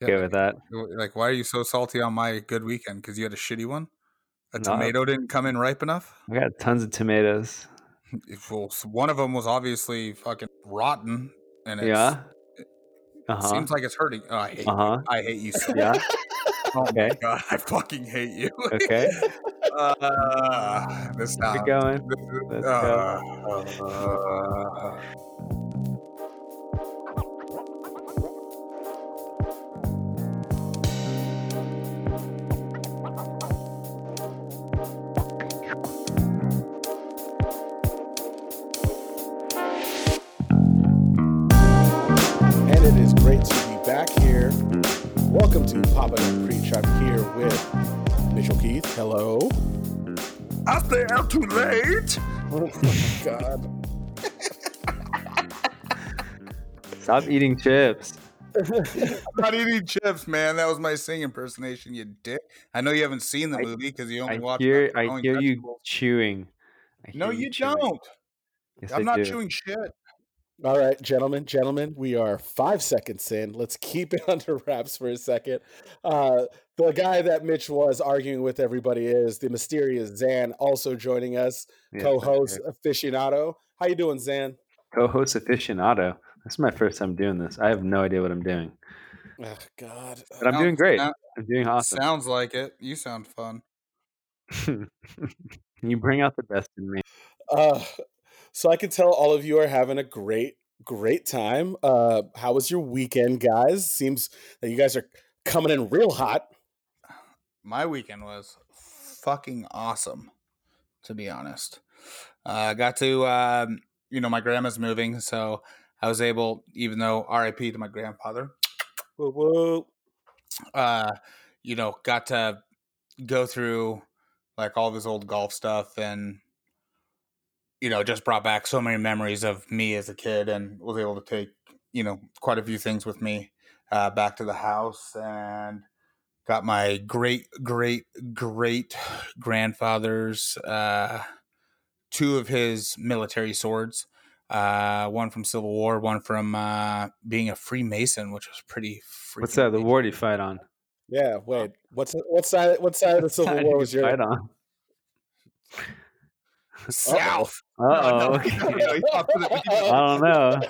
Yeah, Okay with that. like, why are you so salty on my good weekend? Because you had a shitty one. A No. tomato didn't come in ripe enough. I got tons of tomatoes. Well, one of them was obviously fucking rotten, and it's, Yeah. it Uh huh. seems like it's hurting. Oh, I hate Uh huh. you. I hate you. So Yeah. Oh my Okay. god, I fucking hate you. Okay. Uh, this. Keep going. Let's uh, go. uh, Welcome to Papa and Preach. I'm here with Mitchell Keith. Hello. I stay out too late. Oh my God. Stop eating chips. I'm not eating chips, man. That was my singing impersonation, you dick. I know you haven't seen the I- movie because you only I watched. hear. about I growing hear you vegetables. chewing. I No, hear you chewing. don't. Yes, I'm I not do. chewing shit. All right, gentlemen, gentlemen, we are five seconds in. Let's keep it under wraps for a second. Uh, the guy that Mitch was arguing with everybody is the mysterious Zan, also joining us, Yes, co-host I'm aficionado. How you doing, Zan? Co-host aficionado. This is my first time doing this. I have no idea what I'm doing, Oh God. but I'm doing great. sound- I'm doing awesome. Sounds like it. You sound fun. you bring out the best in me. Uh, so I can tell all of you are having a great, great time. Uh, how was your weekend, guys? Seems that you guys are coming in real hot. My weekend was fucking awesome, to be honest. Uh, I got to, um, you know, my grandma's moving, so I was able, even though RIP to my grandfather, Whoa, whoa. uh, you know, got to go through like all of his old golf stuff and you know, just brought back so many memories of me as a kid and was able to take, you know, quite a few things with me uh, back to the house and got my great, great, great grandfather's uh, two of his military swords. Uh, one from Civil War, one from uh, being a Freemason, which was pretty. What's that? The war do you fight on? Yeah, wait. What's what side? What side of the Civil War was your? fight on? South. Uh oh. no, no, he popped for the- he I don't know.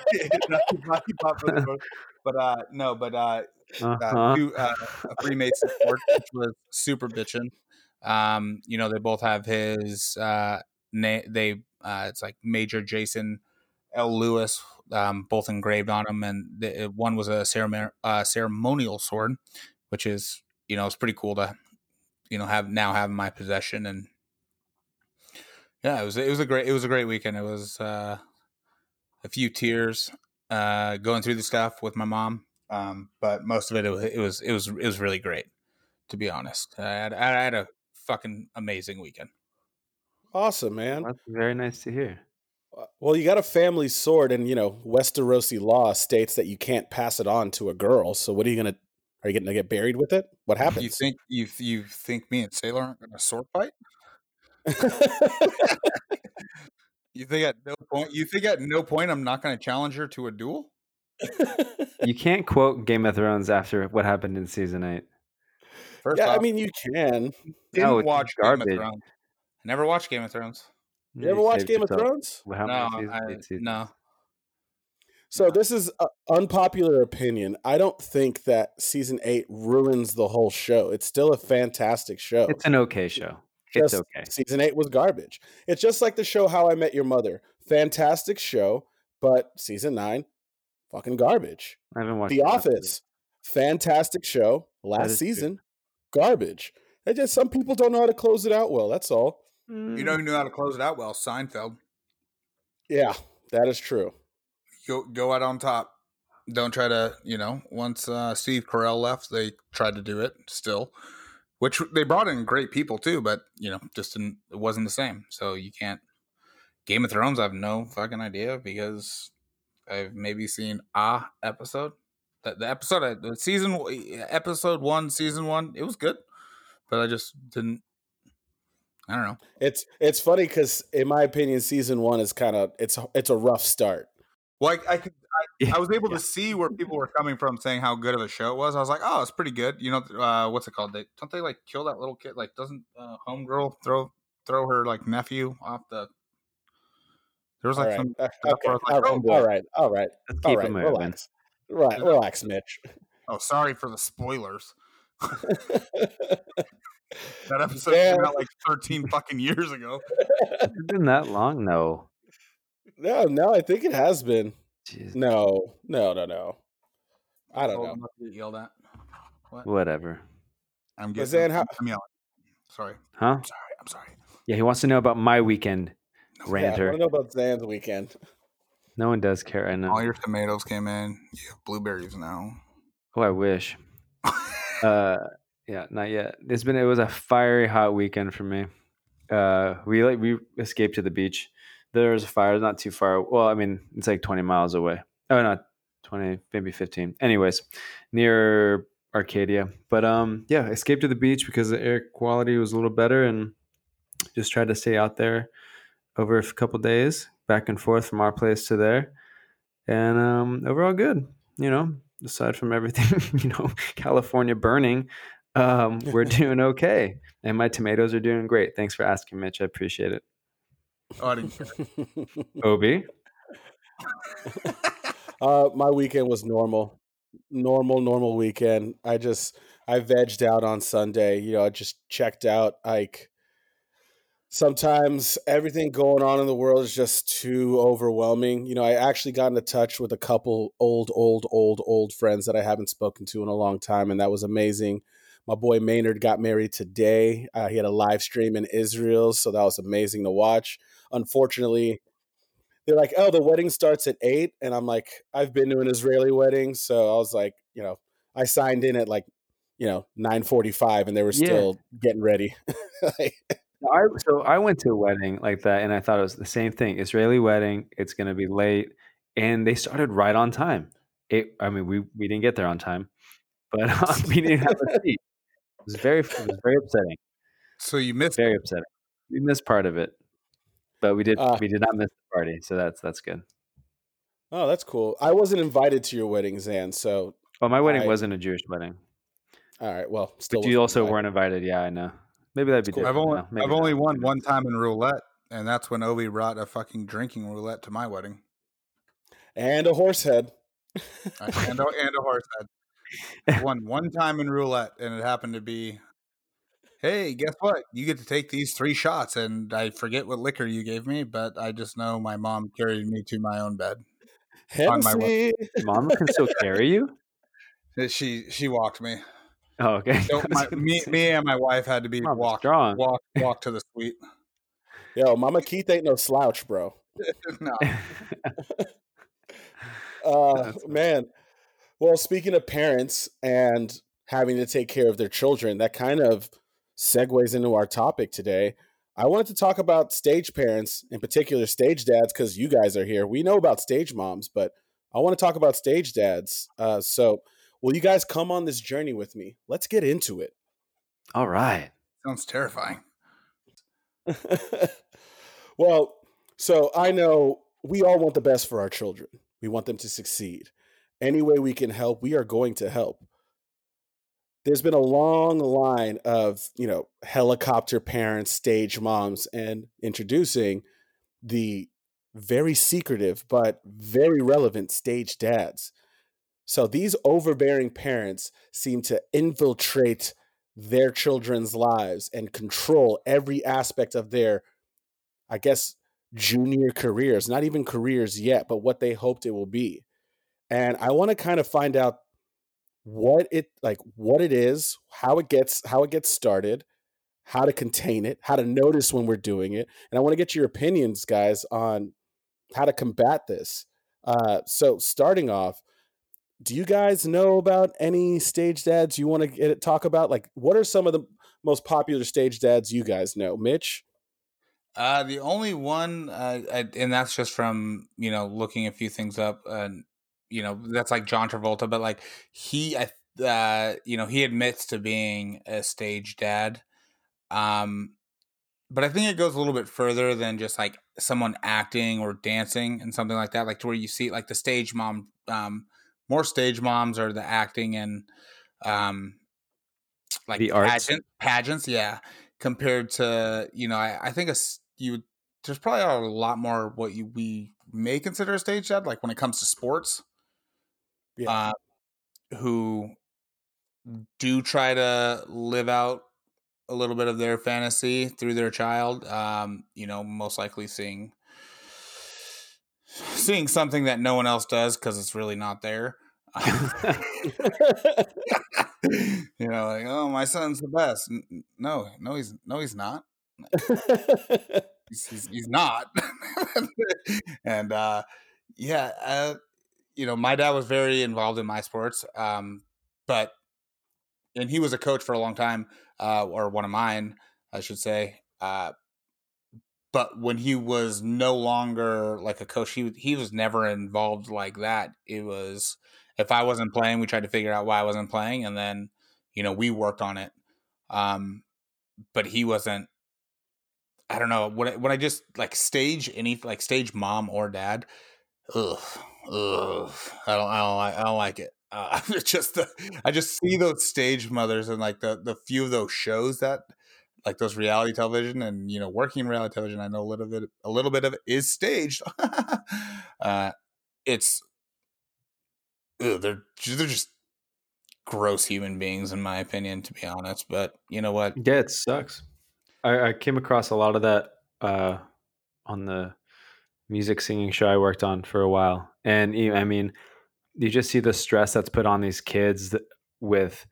no, he popped- he popped for the book. But uh, no, but uh, uh, Uh-huh. two, uh, a Freemason sword, which was super bitchin'. Um, you know, they both have his uh, na- they uh, it's like Major Jason L. Lewis, um, both engraved on them, and the, one was a ceremon- uh, ceremonial sword, which is you know it's pretty cool to you know have now have in my possession, and yeah, it was it was a great it was a great weekend. It was uh, a few tears uh, going through the stuff with my mom, um, but most of it it was it was it was, it was really great. To be honest, I had, I had a fucking amazing weekend. Awesome, man. That's very nice to hear. Well, you got a family sword, and you know Westerosi law states that you can't pass it on to a girl. So, what are you gonna? Are you gonna get buried with it? What happens? You think you you think me and Sailor aren't going to sword fight? You think at no point you think at no point I'm not going to challenge her to a duel? You can't quote Game of Thrones after what happened in season eight. First yeah, I mean you can. didn't No, it's watch Game of Thrones. Never watched Game of Thrones. You ever watch saved Game of yourself. Thrones? Well, how no, many seasons? I, Eight seasons. no. So this is an unpopular opinion. I don't think that season eight ruins the whole show. It's still a fantastic show. It's an okay show. It's okay. Season eight was garbage. It's just like the show How I Met Your Mother. Fantastic show, but season nine, fucking garbage. I haven't watched The it yet. Office, fantastic show. Last is true. season, garbage. It just some people don't know how to close it out well. That's all. You Mm, know who knew how to close it out well? Seinfeld. Yeah, that is true. Go go out on top. Don't try to, you know, once uh, Steve Carell left, they tried to do it still, which they brought in great people too, but, you know, just didn't, it wasn't the same. So you can't. Game of Thrones, I have no fucking idea because I've maybe seen a episode. The, the episode, the season, episode one, season one, it was good, but I just didn't. I don't know. It's it's funny because in my opinion, season one is kind of it's it's a rough start. Well, I, I could I was able to see where people were coming from, saying how good of a show it was. I was like, oh, it's pretty good. You know, uh, what's it called? They don't they like kill that little kid? Like, doesn't uh, homegirl throw throw her like nephew off the? There was like right. some. Uh, okay. was like, all, right. Oh, all right. All right. Let's All keep right. it moving. Relax. Right. Relax, Mitch. Oh, sorry for the spoilers. That episode Damn. came out like 13 fucking years ago. It's been that long? No. no, no, I think it has been. Jeez. No, no, no, no. I don't Oh, know. I'm about to yelled at. What? Whatever. I'm getting. Zan, how- I'm yelling. Sorry. Huh? I'm sorry. I'm sorry. Yeah, he wants to know about my weekend. Yeah, I Ranter. want to know about Zan's weekend. No one does care. I know. All your tomatoes came in. You have blueberries now. Oh, I wish. Uh, yeah, not yet. It's been it was a fiery hot weekend for me. Uh, we like we escaped to the beach. There was a fire not too far. Well, I mean, it's like twenty miles away. Oh, not twenty, maybe fifteen. Anyways, near Arcadia. But um, yeah, escaped to the beach because the air quality was a little better, and just tried to stay out there over a couple days, back and forth from our place to there, and um, overall good. You know, aside from everything, you know, California burning, um, we're doing okay. And my tomatoes are doing great. Thanks for asking, Mitch. I appreciate it. Oh, I didn't. Obi, uh, my weekend was normal, normal, normal weekend. I just I vegged out on Sunday. You know, I just checked out. Like sometimes everything going on in the world is just too overwhelming. You know, I actually got into touch with a couple old, old, old, old friends that I haven't spoken to in a long time, and that was amazing. My boy Maynard got married today. Uh, he had a live stream in Israel, so that was amazing to watch. Unfortunately, they're like, "Oh, the wedding starts at 8." And I'm like, "I've been to an Israeli wedding." So I was like, you know, I signed in at like, you know, 9:45 and they were Yeah. still getting ready. Like, I, so I went to a wedding like that, and I thought it was the same thing. Israeli wedding. It's going to be late, and they started right on time. It. I mean, we we didn't get there on time, but uh, we didn't have a seat. It was very it was very upsetting. So you missed. Very upsetting. We missed part of it, but we did Ah. we did not miss the party. So that's that's good. oh, that's cool. I wasn't invited to your wedding, Zan. So, Well, my wedding I- wasn't a Jewish wedding, all right. Well, still but you also invited. weren't invited. Yeah, I know. Maybe that'd be cool. different. I've only now. I've only won one time in roulette, and that's when Obi brought a fucking drinking roulette to my wedding, and a horse head. and a, and a horse head. I won one time in roulette, and it happened to be, hey, guess what? You get to take these three shots, and I forget what liquor you gave me, but I just know my mom carried me to my own bed. On my Hennessy. not. Can still carry you. She she walked me. Oh, okay. So my, me, me and my wife had to be Mama's walk strong. walk walk to the suite. Yo, Mama Keith ain't no slouch, bro. no, Uh, man. Well, speaking of parents and having to take care of their children, that kind of segues into our topic today. I wanted to talk about stage parents, in particular stage dads, because you guys are here. We know about stage moms, but I want to talk about stage dads. Uh, so, will you guys come on this journey with me? Let's get into it. All right. sounds terrifying. well, so I know we all want the best for our children. We want them to succeed. Any way we can help, we are going to help. There's been a long line of, you know, helicopter parents, stage moms, and introducing the very secretive but very relevant stage dads. So these overbearing parents seem to infiltrate their children's lives and control every aspect of their, I guess, junior careers, not even careers yet, but what they hoped it will be. And I want to kind of find out what it like what it is, how it gets how it gets started, how to contain it, how to notice when we're doing it. And I want to get your opinions guys on how to combat this. Uh so starting off, do you guys know about any stage dads you want to get, talk about? Like, what are some of the most popular stage dads you guys know? Mitch? Uh, the only one, uh, I, and that's just from you know looking a few things up, and you know that's like John Travolta, but like he, I, uh, you know, he admits to being a stage dad. Um, but I think it goes a little bit further than just like someone acting or dancing and something like that. Like to where you see like the stage mom, um, more stage moms are the acting and um, like The arts. pageant, pageants, yeah. Compared to you know, I, I think a s- you there's probably a lot more what you we may consider a stage dad, like when it comes to sports, Yeah. uh, who do try to live out a little bit of their fantasy through their child. Um, you know, most likely seeing seeing something that no one else does because it's really not there. you know, like oh, my son's the best. No, no, he's no, he's not. He's he's, he's not. and uh, yeah, uh, you know, my dad was very involved in my sports, um, but and he was a coach for a long time, uh, or one of mine, I should say. Uh, but when he was no longer like a coach, he he was never involved like that. It was if I wasn't playing, we tried to figure out why I wasn't playing, and then you know we worked on it. Um, but he wasn't. I don't know when I, when I just like stage any like stage mom or dad. Ugh, ugh. I don't I don't like I don't like it. Uh, just the, I just see those stage mothers and like the the few of those shows that like those reality television and you know working reality television i know a little bit a little bit of it is staged uh it's ugh, they're they're just gross human beings in my opinion to be honest but you know what Yeah, it sucks. I, I came across a lot of that uh, on the music singing show I worked on for a while, and I mean, you just see the stress that's put on these kids with,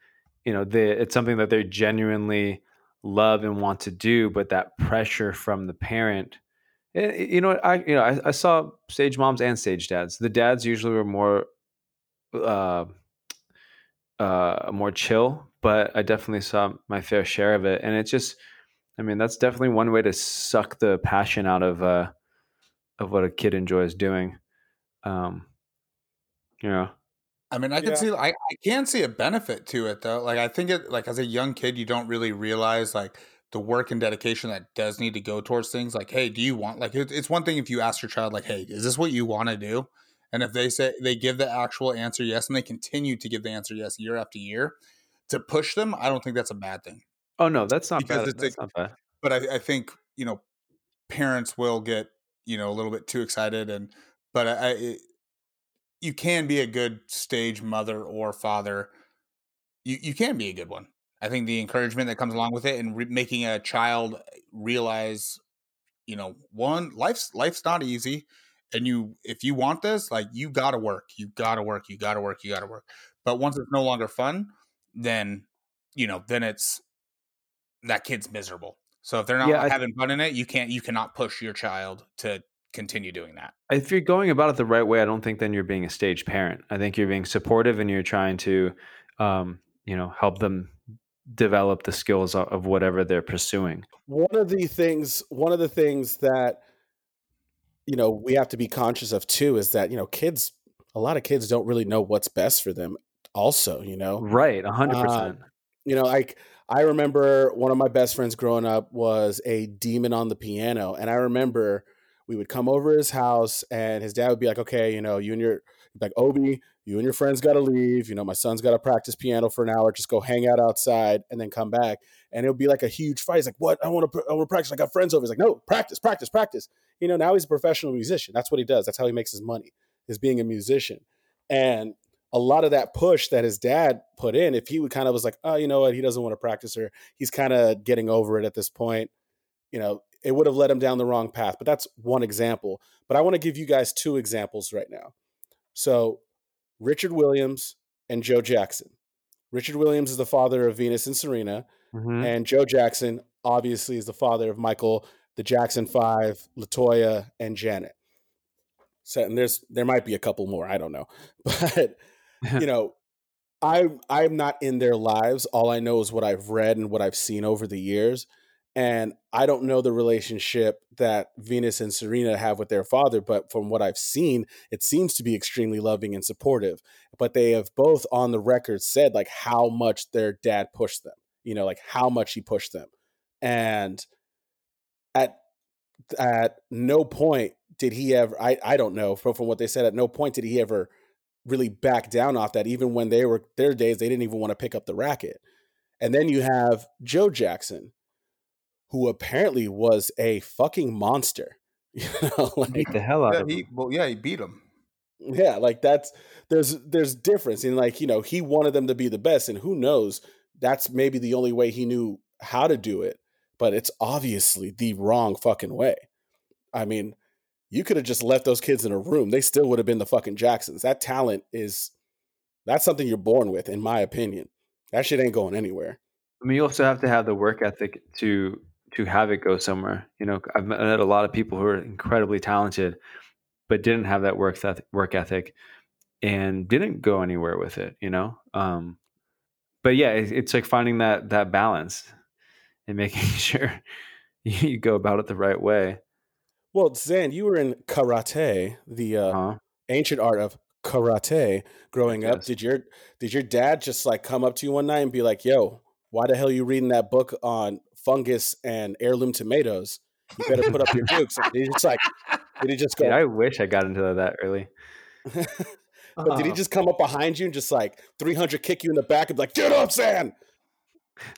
you know, it's something that they genuinely love and want to do, but that pressure from the parent. And, you know, I you know I, I saw stage moms and stage dads. The dads usually were more. Uh, uh, more chill, but I definitely saw my fair share of it, and it's just, I mean, that's definitely one way to suck the passion out of uh, of what a kid enjoys doing. Um, you know, i mean i can Yeah. see I, I can see a benefit to it though like i think it like as a young kid you don't really realize like the work and dedication that does need to go towards things like hey do you want like it, it's one thing if you ask your child like hey is this what you want to do and if they say they give the actual answer yes and they continue to give the answer yes year after year to push them i don't think that's a bad thing oh no, that's not Because bad. it's That's a- not bad. but I, I think you know parents will get you know a little bit too excited and but I, it, you can be a good stage mother or father. You you can be a good one. I think the encouragement that comes along with it and re- making a child uh, realize you know one life's life's not easy and you if you want this like you got to work you got to work you got to work you got to work. But once it's no longer fun then you know then it's that kid's miserable so if they're not Yeah, I- having fun in it you can't you cannot push your child to continue doing that If you're going about it the right way, I don't think then you're being a stage parent. I think you're being supportive and you're trying to, um, you know, help them develop the skills of, of whatever they're pursuing. one of the things one of the things that you know we have to be conscious of too is that you know kids a lot of kids don't really know what's best for them also you know Right, a hundred Uh, percent. you know like i remember one of my best friends growing up was a demon on the piano and i remember we would come over his house and his dad would be like okay you know you and your like obi you and your friends got to leave you know my son's got to practice piano for an hour just go hang out outside and then come back. And it'll be like a huge fight he's like what? I want to i want to practice i got friends over he's like no practice practice practice. You know now he's a professional musician that's what he does that's how he makes his money is being a musician. And a lot of that push that his dad put in, if he would kind of was like, oh, you know what, he doesn't want to practice or he's kind of getting over it at this point, you know, it would have led him down the wrong path. But that's one example. But I want to give you guys two examples right now. So Richard Williams and Joe Jackson. Richard Williams is the father of Venus and Serena, Mhm. and Joe Jackson obviously is the father of Michael, the Jackson Five, Latoya, and Janet. So and there's there might be a couple more, I don't know, but you know, I I'm not in their lives. All I know is what I've read and what I've seen over the years. And I don't know the relationship that Venus and Serena have with their father, but from what I've seen, it seems to be extremely loving and supportive. But they have both on the record said like how much their dad pushed them, you know, like how much he pushed them. And at at no point did he ever I, I don't know from, from what they said at no point did he ever really back down off that even when they were their days they didn't even want to pick up the racket and then you have joe jackson who apparently was a fucking monster you know like, Beat the hell out Yeah, of he him. well, yeah, he beat him. yeah like that's there's there's difference in like you know he wanted them to be the best and who knows that's maybe the only way he knew how to do it but it's obviously the wrong fucking way i mean you could have just left those kids in a room they still would have been the fucking jacksons that talent is that's something you're born with in my opinion that shit ain't going anywhere I mean, you also have to have the work ethic to to have it go somewhere. You know, I've met a lot of people who are incredibly talented, but didn't have that work work ethic and didn't go anywhere with it. You know, um, but yeah, it's like finding that that balance and making sure you go about it the right way. Well zan you were in karate the uh, Huh? ancient art of karate growing up did your did your dad just like come up to you one night and be like yo why the hell are you reading that book on fungus and heirloom tomatoes you better put up your dukes and just like did he just go Dude, I wish I got into that early. but did he Oh. just come up behind you and just like 300 kick you in the back and be like get up Zan?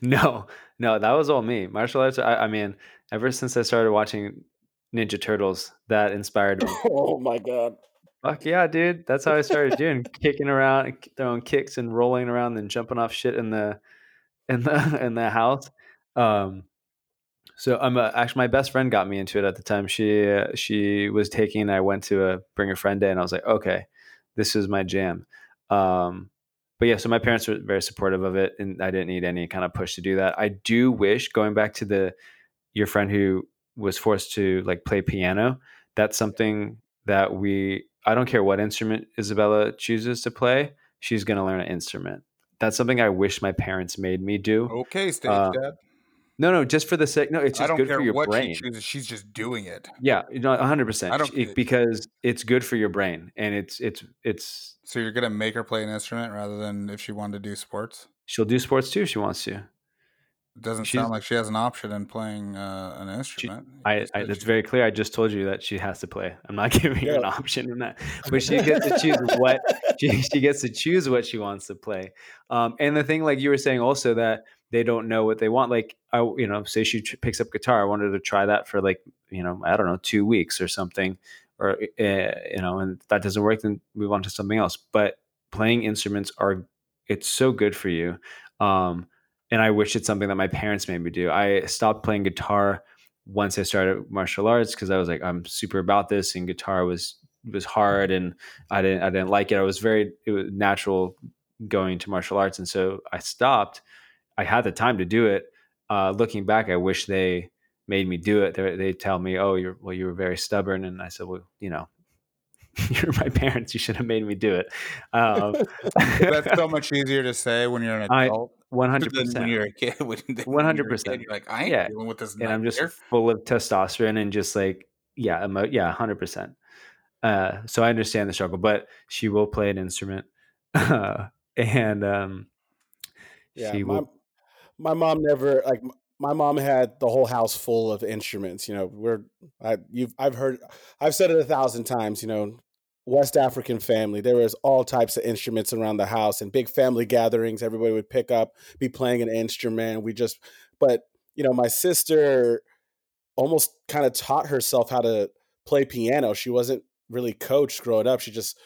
No, no, that was all me. Martial arts. I, I mean, ever since I started watching Ninja Turtles, that inspired me. oh my god Fuck yeah, dude! That's how I started doing kicking around, throwing kicks and rolling around, and jumping off shit in the in the in the house. Um, so I'm a, actually my best friend got me into it at the time. She uh, she was taking. I went to a bring a friend day, and I was like, okay, this is my jam. Um, but yeah, so my parents were very supportive of it, and I didn't need any kind of push to do that. I do wish going back to the your friend who was forced to like play piano. That's something that we. I don't care what instrument Isabella chooses to play. She's going to learn an instrument. That's something I wish my parents made me do. Okay, stage Uh, dad. No, no, just for the sake. No, it's I just don't good for your what brain. she chooses. She's just doing it. Yeah, you know, hundred I percent. don't care. Because it's good for your brain, and it's it's it's. So you're gonna make her play an instrument rather than if she wanted to do sports. She'll do sports too if she wants to. It doesn't She's- sound like she has an option in playing uh, an instrument. You I, I said that's she- very clear. I just told you that she has to play. I'm not giving her an option in that, but she gets to choose what she, she gets to choose what she wants to play. Um, and the thing, like you were saying, also that they don't know what they want. Like I, you know, say she tr- picks up guitar. I wanted to try that for like you know, I don't know, two weeks or something, or uh, you know, and if that doesn't work, then move on to something else. But playing instruments are it's so good for you. Um, and I wish it's something that my parents made me do. I stopped playing guitar once I started martial arts because I was like, I'm super about this, and guitar was was hard, and I didn't I didn't like it. I was very it was natural going to martial arts, and so I stopped. I had the time to do it. Uh, looking back, I wish they made me do it. They they tell me, "Oh, you're well, you were very stubborn," and I said, "Well, you know." You're my parents. You should have made me do it. Um, That's so much easier to say when you're an adult one than hundred when percent. you're a kid. When, when you're a 100%. You're like, I ain't Yeah. dealing with this. and I'm just full of testosterone and just like yeah, emo- yeah, hundred percent. Uh, so I understand the struggle, but she will play an instrument, and um, Yeah, she my will. my mom never like my mom had the whole house full of instruments. You know, we're I you've I've heard I've said it a thousand times. You know, West African family. There was all types of instruments around the house and big family gatherings. Everybody would pick up, be playing an instrument. We just, but you know, my sister almost kind of taught herself how to play piano. She wasn't really coached growing up. She just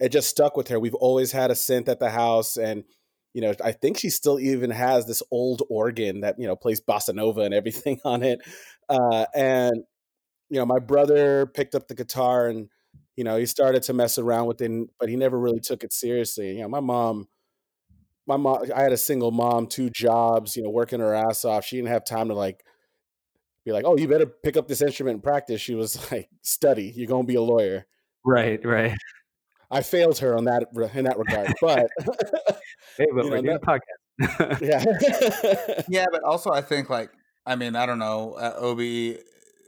it just stuck with her. We've always had a synth at the house and you know, I think she still even has this old organ that, you know, plays bossa nova and everything on it. Uh and you know, my brother picked up the guitar and you know, he started to mess around with it, but he never really took it seriously. You know, my mom my mom I had a single mom, two jobs, you know, working her ass off. She didn't have time to like be like, "Oh, you better pick up this instrument and practice." She was like, "Study. You're going to be a lawyer." Right, right. I failed her on that in that regard, but Hey, but we're know, doing a podcast. yeah. Yeah, but also I think like I mean I don't know uh, Obi,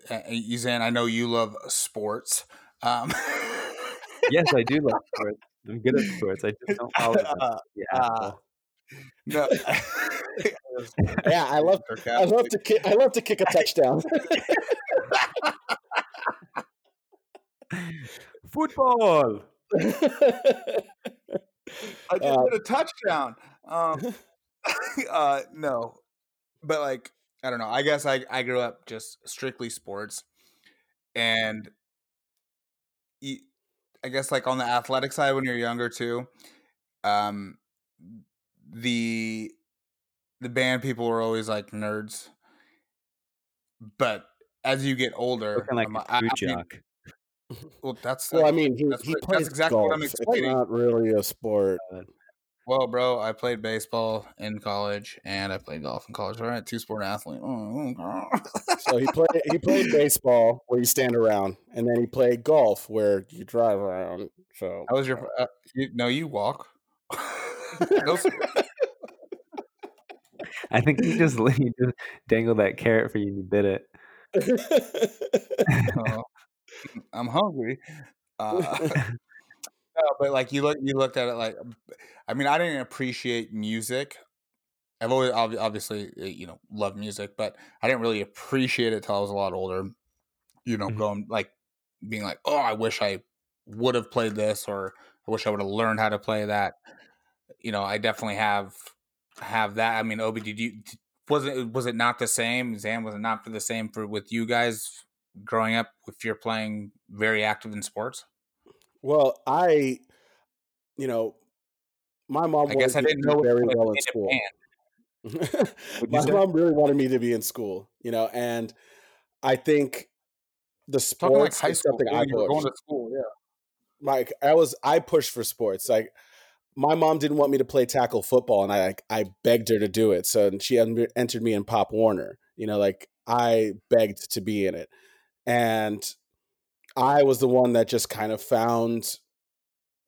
uh, Uzan. I know you love sports. Um, yes, I do love sports. I'm good at sports. I just don't follow them. Uh, Yeah. uh, no. yeah, I love I love to kick I love to kick a touchdown. Football. I just Uh, get a touchdown. Um, uh, no, but like I don't know. I guess I I grew up just strictly sports, and I guess like on the athletic side when you're younger too, um, the the band people were always like nerds, but as you get older, Looking like um, a I- I food mean, well, that's well, I mean, he, That's he what- that's plays exactly what golf. I'm It's explaining. not really a sport. Well, bro, I played baseball in college and I played golf in college. All right, two sport athlete. Oh, So he played he played baseball where you stand around, and then he played golf where you drive around. So How was your? Uh, you, no, you walk. Those- I think you just you just dangled that carrot for you and you bit it. uh, I'm hungry. Uh, no, but like you look, you looked at it like, I mean, I didn't appreciate music. I've always obviously uh, you know loved music, but I didn't really appreciate it till I was a lot older. You know, Mhm. going like being like, oh, I wish I would have played this, or I wish I would have learned how to play that. You know, I definitely have have that. I mean, Obi, did you was it was it not the same? Zan was it not for the same for with you guys growing up? If you're playing very active in sports, well, I, you know, my mom. I guess I wanted me to didn't know very well in school. Japan. What'd you my mom really wanted me to be in school, you know, and I think the like sports high is something I were going to school, yeah. Like I was, I pushed for sports. Like my mom didn't want me to play tackle football, and I, like, I begged her to do it. So she entered me in Pop Warner. You know, like I begged to be in it, and I was the one that just kind of found,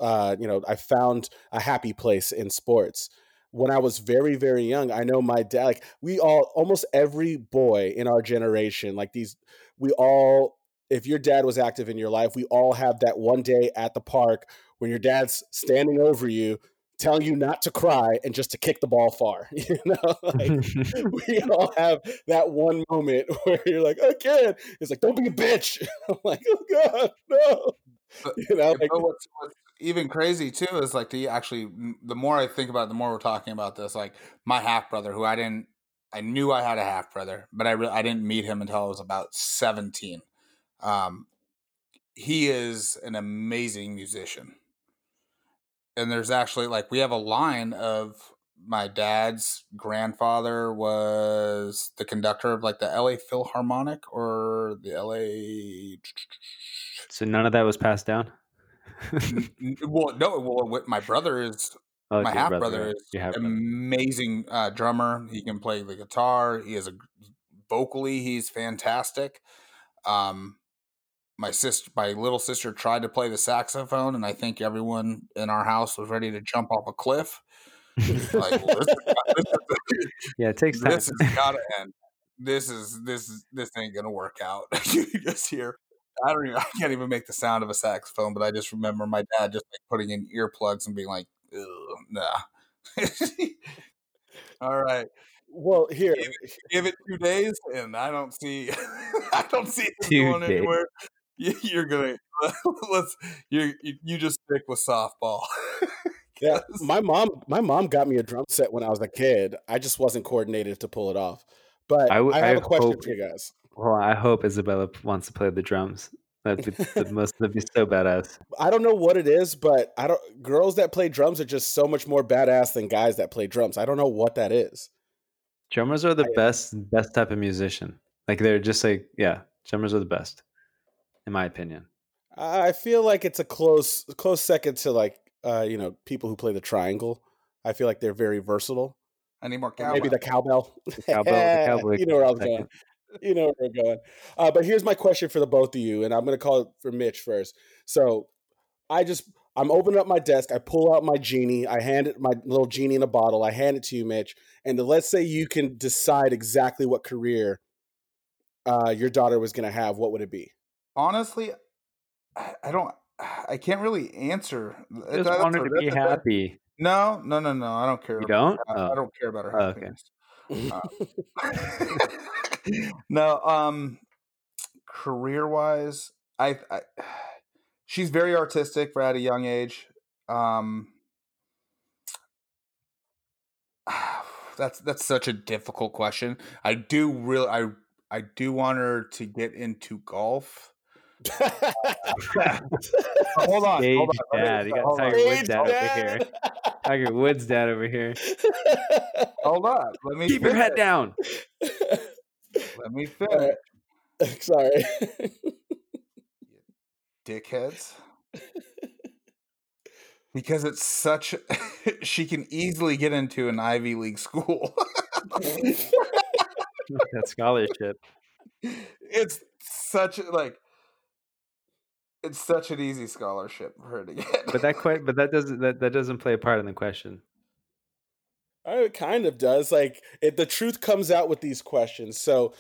uh, you know, I found a happy place in sports. When I was very, very young, I know my dad, like we all, almost every boy in our generation, like these, we all, if your dad was active in your life, we all have that one day at the park when your dad's standing over you, telling you not to cry and just to kick the ball far. You know, like we all have that one moment where you're like, I can't. It's like, don't be a bitch. I'm like, oh God, no. But- You know, like, but what's, what's even crazy too is like the actually the more I think about it, the more we're talking about this. Like my half brother, who I didn't, I knew I had a half brother, but I re- I didn't meet him until I was about seventeen. Um, he is an amazing musician, and there's actually like we have a line of my dad's grandfather was the conductor of like the L.A. Philharmonic or the L.A. so none of that was passed down. Well, no. Well, my brother is Oh, my half brother, brother is Your half brother. amazing uh, drummer. He can play the guitar. He is a vocally. He's fantastic. Um, my sister, my little sister, tried to play the saxophone, and I think everyone in our house was ready to jump off a cliff. Like, well, this, this, yeah, it takes time. this has got to end. This is this is this ain't gonna work out. you just hear. I don't. Even, I can't even make the sound of a saxophone, but I just remember my dad just like putting in earplugs and being like, "Ugh, "Nah." All right, well, here, give it two days, and I don't see. I don't see it going days. anywhere. You- You're gonna let's you you you just stick with softball. yeah, my mom, my mom got me a drum set when I was a kid. I just wasn't coordinated to pull it off. But I I, w- have I a question hope- for you guys. Well, I hope Isabella wants to play the drums. That'd be the most. That'd be so badass. I don't know what it is, but I don't. Girls that play drums are just so much more badass than guys that play drums. I don't know what that is. Drummers are the I- uh best, best type of musician. Like they're just like, yeah, drummers are the best, in my opinion. I feel like it's a close, close second to like, uh, you know, people who play the triangle. I feel like they're very versatile. I need more Or cowbell. maybe the cowbell. cowbell- the cowboy you know where I was second. going. You know where we're going. Uh, but here's my question for the both of you, and I'm going to call it for Mitch first. So, I just I'm opening up my desk. I pull out my genie. I hand it my little genie in a bottle. I hand it to you, Mitch. And let's say you can decide exactly what career uh, your daughter was going to have. What would it be? Honestly, I I don't. I can't really answer. I Just That's want her a- to be happy. No, no, no, no. I don't care. You about- don't? I, I Oh. don't care about her Oh, okay. happiness. Uh, no, um, career wise, I, I she's very artistic for at a young age. Um, that's that's such a difficult question. I do really I I do want her to get into golf. Oh, hold on, Stage hold on. dad. You got Hold. Tiger Woods Stage dad over here. Tiger Woods dad over here. Hold on. Let me Keep your head finish. down. Let me finish. All right. Sorry. dickheads. because it's such she can easily get into an Ivy League school. that scholarship. it's such a- like it's such an easy scholarship for her to get. But that quite but that doesn't that, that doesn't play a part in the question. Oh, It kind of does. Like it, the truth comes out with these questions. So,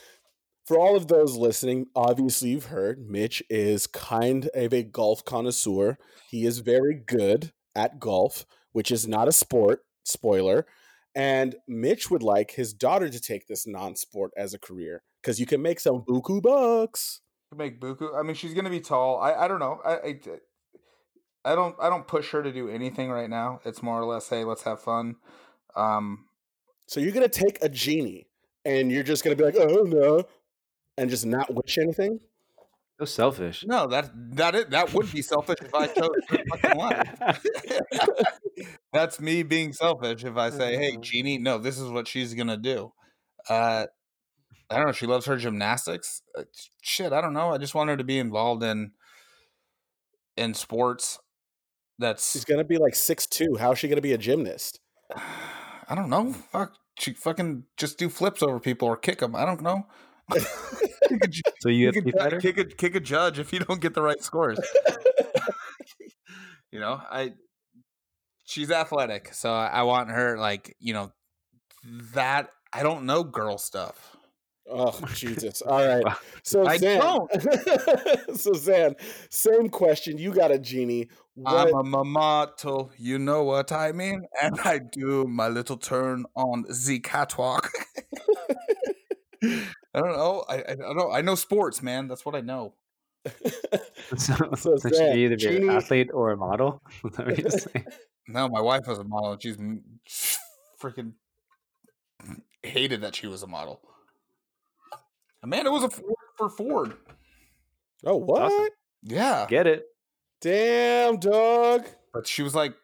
for all of those listening, obviously you've heard Mitch is kind of a golf connoisseur. He is very good at golf, which is not a sport. Spoiler. And Mitch would like his daughter to take this non-sport as a career because you can make some buku bucks. Make buku. I mean, she's gonna be tall. I I don't know. I, I I don't I don't push her to do anything right now. It's more or less, hey, let's have fun. Um, So you're gonna take a genie and you're just gonna be like, oh no, and just not wish anything. So selfish. no, that that it that would be selfish if I chose fucking life. That's me being selfish if I say, "Hey, genie, no, this is what she's gonna do." Uh, I don't know. She loves her gymnastics. Uh, shit, I don't know. I just want her to be involved in in sports. That's She's gonna be like six two. How's she gonna be a gymnast? I don't know. Fuck, she fucking just do flips over people or kick them. I don't know. kick, a, So you have kick, to be better? kick a kick a judge if you don't get the right scores. you know, I she's athletic, so I I want her like you know that I don't know girl stuff. Oh Jesus! All right. So I Zan, don't. so Zan, same question. You got a genie. What? I'm a mamato, you know what I mean, and I do my little turn on the catwalk. I don't know. I, I I don't know. I know sports, man. That's what I know. So, So so she Zan, can either be Genie- an athlete or a model. Is that what you're? No, my wife was a model, and she's freaking hated that she was a model. Amanda was a Ford for Ford. oh what? awesome. Yeah, Get it? Damn dog. but she was like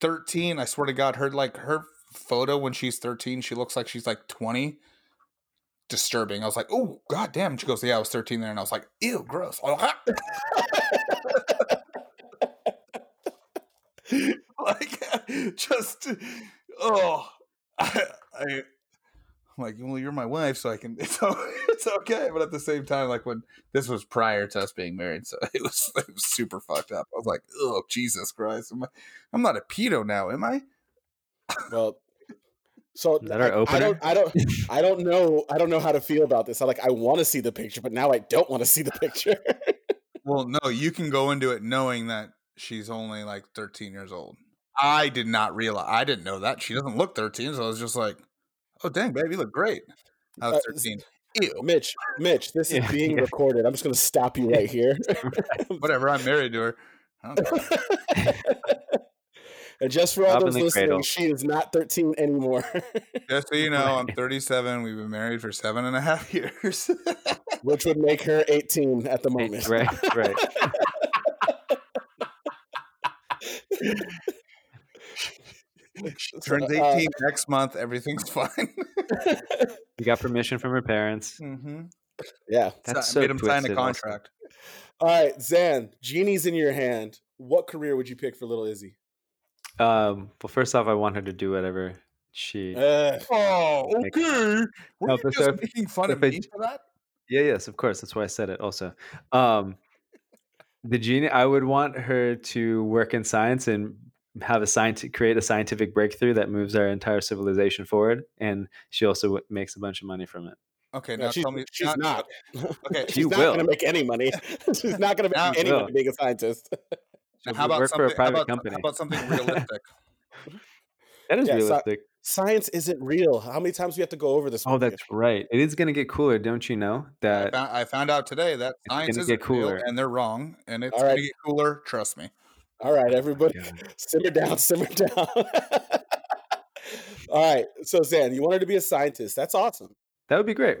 13. I swear to God, her like her photo when she's 13, she looks like she's like 20. Disturbing. I was like, oh god damn. She goes, yeah, I was 13 there, and I was like, ew, gross. like just oh I, I I'm like, well, you're my wife, so I can. It's it's okay, but at the same time, like when this was prior to us being married, so it was it was super fucked up. I was like, oh Jesus Christ, am I, I'm not a pedo now, am I? Well, so Is that our I- I don't, I don't, I don't know, I don't know how to feel about this. I like, I want to see the picture, but now I don't want to see the picture. Well, no, you can go into it knowing that she's only like 13 years old. I did not realize. I didn't know that she doesn't look 13, so I was just like, oh dang, baby, you look great. I was Uh, 13. Ew. Mitch, Mitch, this is Yeah, being yeah. recorded. I'm just going to stop you right here. Whatever. I'm married to her. I don't care. and just for all Up those listening, cradle. she is not 13 anymore, Just so you know, I'm 37. We've been married for seven and a half years. which would make her 18 at the moment. right, right. Turns So, uh, 18 next month. Everything's fine. You got permission from her parents. mm-hmm. yeah. That's I so made him sign a twisted also. contract. All right, Zan, genie's in your hand. What career would you pick for little Izzy? Um, well, first off, I want her to do whatever she. Uh, Oh, okay. Were No, you just so if- making fun if of me it- for that? Yeah, yes, of course. That's why I said it. Also, um, the genie. I would want her to work in science and have a science create a scientific breakthrough that moves our entire civilization forward, and she also w- makes a bunch of money from it. Okay, no, now she's, tell me. she's not. Okay, she's not will. going to make any money. she's not going to Now make she any will. money being a scientist. now how about work for a something? How about, company. how about something realistic? That is Yeah, so- realistic. science isn't real. How many times do we have to go over this? Oh, with you? that's right. It is going to get cooler, don't you know? I That found, I found out today that science isn't get real cooler. and they're wrong, and it's All going to get cooler. Trust me. All right, everybody, God. simmer down, simmer down. All right, so Zan, you wanted to be a scientist. That's awesome. that would be great.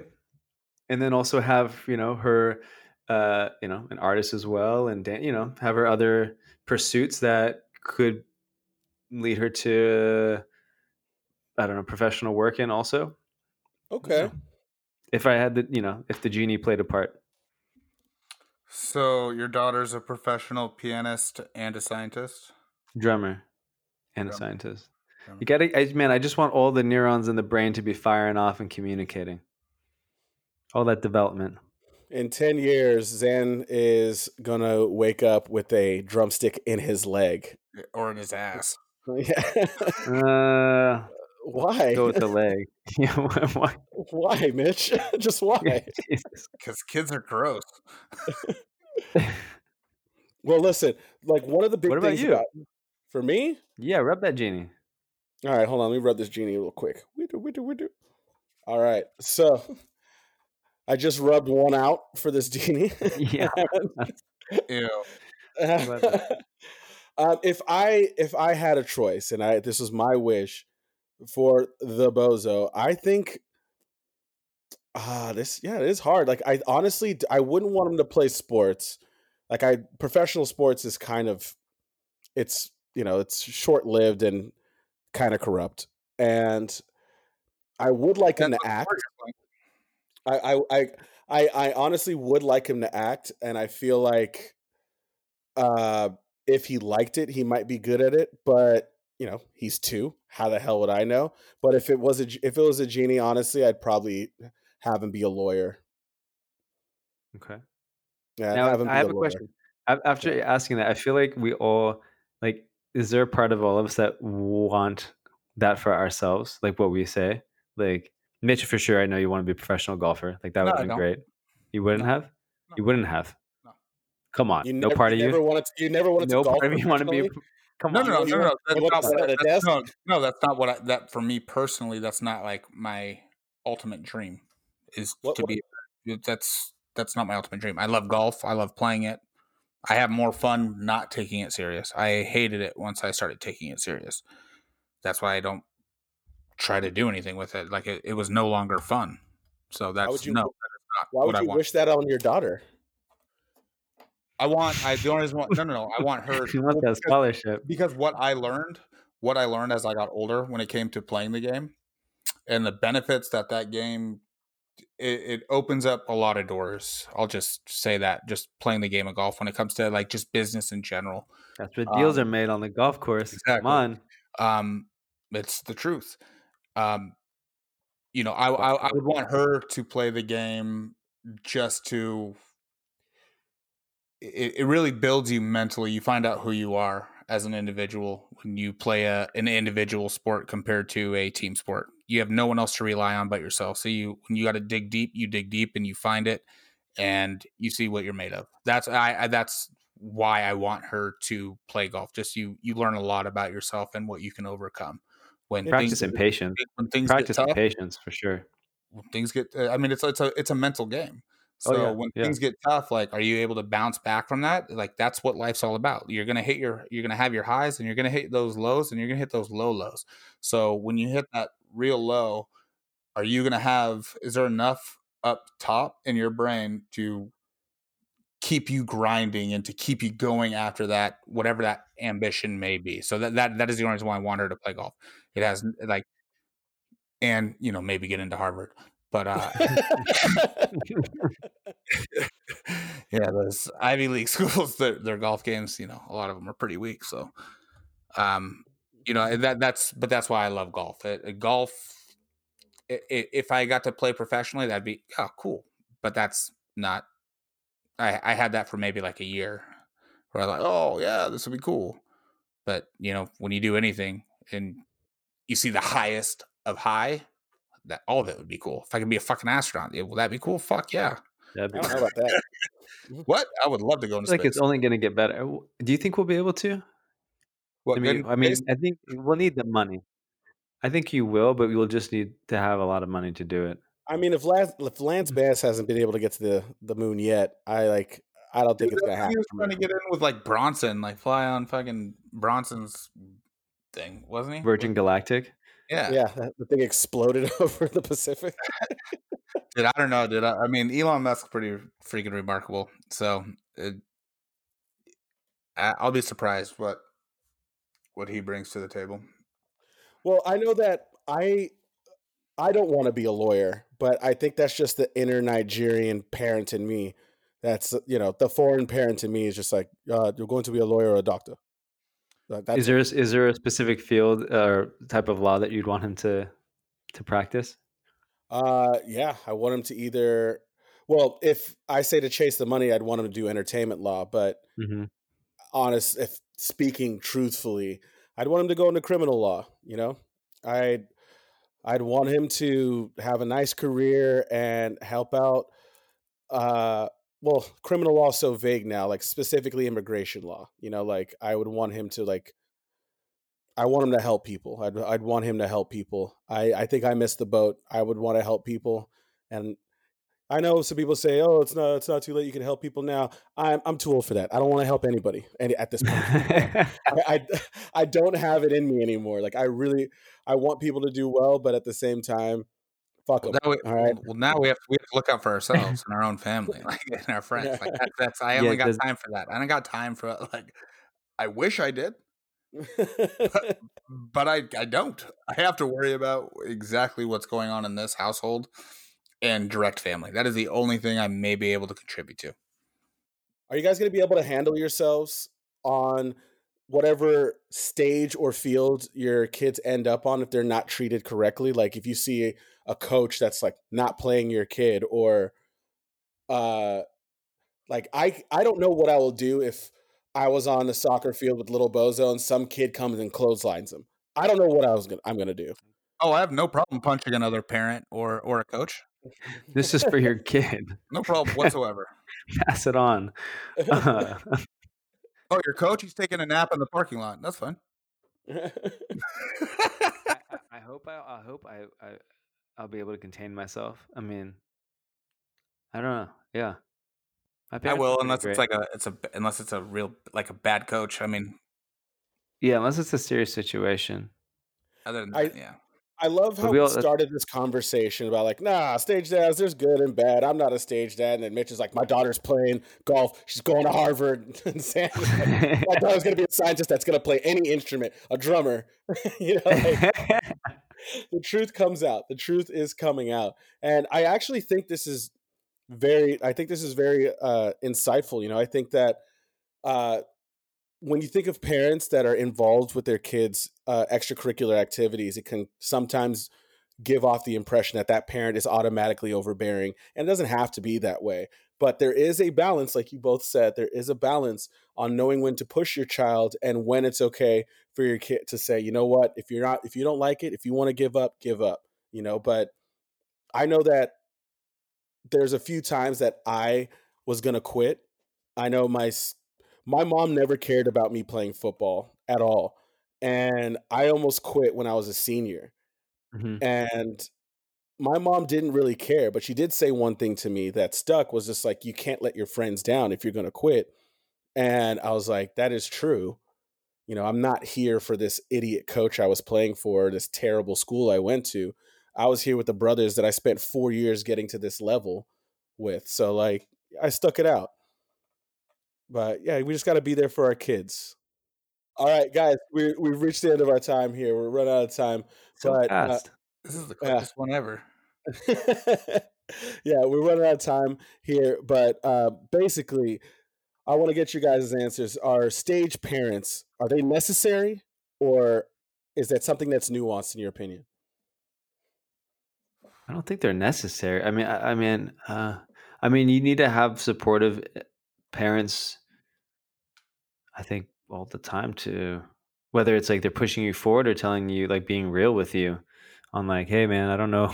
And then also have you know her, uh, you know, an artist as well, and dan- you know have her other pursuits that could lead her to, I don't know, professional work in also. Okay. If I had the, you know, if the genie played a part. So your daughter's a professional pianist and a scientist. drummer and a scientist. Drummer. You gotta, I, man. I just want all the neurons in the brain to be firing off and communicating. All that development. In 10 years, Zan is going to wake up with a drumstick in his leg. or in his ass. Yeah. Uh, why? go with the leg. Yeah, why? Why, Mitch? Just why? Because kids are gross. Well, listen, like one of the big What about things you? about for me. Yeah, rub that genie. All right, hold on. Let me rub this genie real quick. We do, we do, we do. All right, so I just rubbed one out for this genie. Yeah. Ew. about um, if I if I had a choice and I this was my wish for the bozo, I think ah this yeah it is hard. Like I honestly I wouldn't want him to play sports. Like I professional sports is kind of it's you know it's short lived and kind of corrupt and. I would like him to act. sport you're playing. I, I I I I honestly would like him to act, and I feel like uh if he liked it, he might be good at it. But you know, he's two. How the hell would I know? But if it was a if it was a genie, honestly, I'd probably have him be a lawyer. Okay. Yeah, I'd Now have him be I have a lawyer. question. A- After asking that, I feel like we all like. Is there a part of all of us that want that for ourselves? Like what we say, like Mitch, for sure. I know you want to be a professional golfer. Like that No, would I have been great. You wouldn't No. have. No. You wouldn't have. No. Come on. You no never, part of you you. never wanted to, you never wanted no to golf part of you want to be. Professionally? Come No, on. no, no, no, no. That's not to what I, that's, no, no, that's not what I. That for me personally, that's not like my ultimate dream. Is What- to what- be. That's that's not my ultimate dream. I love golf. I love playing it. I have more fun not taking it serious. I hated it once I started taking it serious. That's why I don't try to do anything with it. Like it, it was no longer fun. So that's would you- no. That is not Why what would I you want. wish that on your daughter? I want. I the only reason. why- No, no, no. I want her. If you want that scholarship. because what I learned, what I learned as I got older when it came to playing the game, and the benefits that that game, it, it opens up a lot of doors. I'll just say that just playing the game of golf when it comes to like just business in general. That's what deals Um, are made on the golf course. exactly. Come on. Um, it's the truth. Um, you know, I, I I would want her to play the game just to. It, it really builds you mentally. You find out who you are as an individual when you play a an individual sport compared to a team sport. You have no one else to rely on but yourself. So you when you got to dig deep, you dig deep and you find it, and you see what you're made of. That's I, I that's why I want her to play golf. Just you you learn a lot about yourself and what you can overcome when Practice things and patience. when things Practice get tough. patience for sure. When things get I mean it's it's a it's a mental game. Oh, So yeah, when yeah. things get tough, like are you able to bounce back from that? Like that's what life's all about. You're gonna hit your you're gonna have your highs and you're gonna hit those lows and you're gonna hit those low lows. So when you hit that real low, are you gonna have is there enough up top in your brain to keep you grinding and to keep you going after that whatever that ambition may be so that that, that is the only reason why i want her to play golf it has like and you know maybe get into harvard but uh yeah those ivy league schools their, their golf games you know a lot of them are pretty weak so um you know that that's but that's why i love golf. It, it- golf i- i- if i got to play professionally that'd be oh cool but that's not i i had that for maybe like a year where i was like oh yeah this would be cool but you know when you do anything and you see the highest of high that all of it would be cool if i could be a fucking astronaut yeah, will that be cool fuck yeah That'd be I don't know about that. what i would love to go I into feel like space it's only going to get better. Do you think we'll be able to? What, I mean, good I mean. I think we'll need the money. I think you will, but you'll just need to have a lot of money to do it. I mean, if Lance, if Lance mm. Bass hasn't been able to get to the, the moon yet, I like I don't think Dude, it's gonna happen. He was for trying to get in with like Branson, like fly on fucking Branson's thing, wasn't he? Virgin Galactic. Yeah. Yeah, the thing exploded over the Pacific. Dude, I don't know, dude. I, I mean, Elon Musk's pretty freaking remarkable. So it, I, I'll be surprised what what he brings to the table. Well, I know that I I don't want to be a lawyer, but I think that's just the inner Nigerian parent in me. That's you know the foreign parent in me is just like uh, you're going to be a lawyer or a doctor. Like, Is there is there a specific field or type of law that you'd want him to to practice? Uh, yeah, I want him to either. Well, if I say to chase the money, I'd want him to do entertainment law. But Mm-hmm. honest, if speaking truthfully, I'd want him to go into criminal law. You know, I'd I'd want him to have a nice career and help out. Uh, well, criminal law is so vague now, like specifically immigration law. You know, like I would want him to like. I want him to help people. I'd I'd want him to help people. I I think I missed the boat. I would want to help people, and I know some people say, "Oh, it's not it's not too late. You can help people now." I'm I'm too old for that. I don't want to help anybody any at this point. I, I I don't have it in me anymore. Like I really I want people to do well, but at the same time, fuck Well, them. we, All right. well, now we have to, we have to look out for ourselves and our own family, like and our friends. Like that, that's I Yeah, haven't got time for that. I don't got time for like. I wish I did, but I I don't. I have to worry about exactly what's going on in this household and direct family. That is the only thing I may be able to contribute to. Are you guys going to be able to handle yourselves on whatever stage or field your kids end up on if they're not treated correctly? Like if you see a coach that's like not playing your kid or uh like I I don't know what I will do if I was on the soccer field with little bozo and some kid comes and clotheslines him. I don't know what I was gonna I'm gonna do. Oh, I have no problem punching another parent or or a coach. this is for your kid. No problem whatsoever. Pass it on. Uh, oh, your coach? He's taking a nap in the parking lot. That's fine. I, I- I hope I, I hope I, I I'll be able to contain myself. I mean, I don't know. Yeah, My I will are pretty unless it's like a it's a unless it's a real like a bad coach. I mean, yeah, unless it's a serious situation. other than I- that, yeah. I love how we we all- started this conversation about like, nah, stage dads, there's good and bad. I'm not a stage dad. And then Mitch is like, my daughter's playing golf. She's going to Harvard. And Sam is like, my daughter's gonna be a scientist that's gonna play any instrument, a drummer. you know, like, the truth comes out. The truth is coming out. And I actually think this is very I think this is very uh insightful. You know, I think that uh when you think of parents that are involved with their kids' uh, extracurricular activities, it can sometimes give off the impression that that parent is automatically overbearing, and it doesn't have to be that way. But there is a balance, like you both said, there is a balance on knowing when to push your child and when it's okay for your kid to say, you know what, if you're not, if you don't like it, if you want to give up, give up. You know, but I know that there's a few times that I was gonna quit. I know my my mom never cared about me playing football at all, and I almost quit when I was a senior. Mhm. And my mom didn't really care, but she did say one thing to me that stuck was just like, you can't let your friends down if you're gonna quit. And I was like, that is true. You know, I'm not here for this idiot coach I was playing for, this terrible school I went to. I was here with the brothers that I spent four years getting to this level with. So like I stuck it out. But yeah, we just gotta be there for our kids. All right, guys, we we've reached the end of our time here. We're running out of time. so but, uh, fast. This is the Yeah. quickest one ever. yeah, we're running out of time here, but uh, basically, I want to get you guys' answers. Are stage parents are they necessary, or is that something that's nuanced in your opinion? I don't think they're necessary. I mean, I, I mean, uh, I mean, you need to have supportive eh, parents. I think all the time to whether it's like they're pushing you forward or telling you like being real with you on like, hey man, I don't know,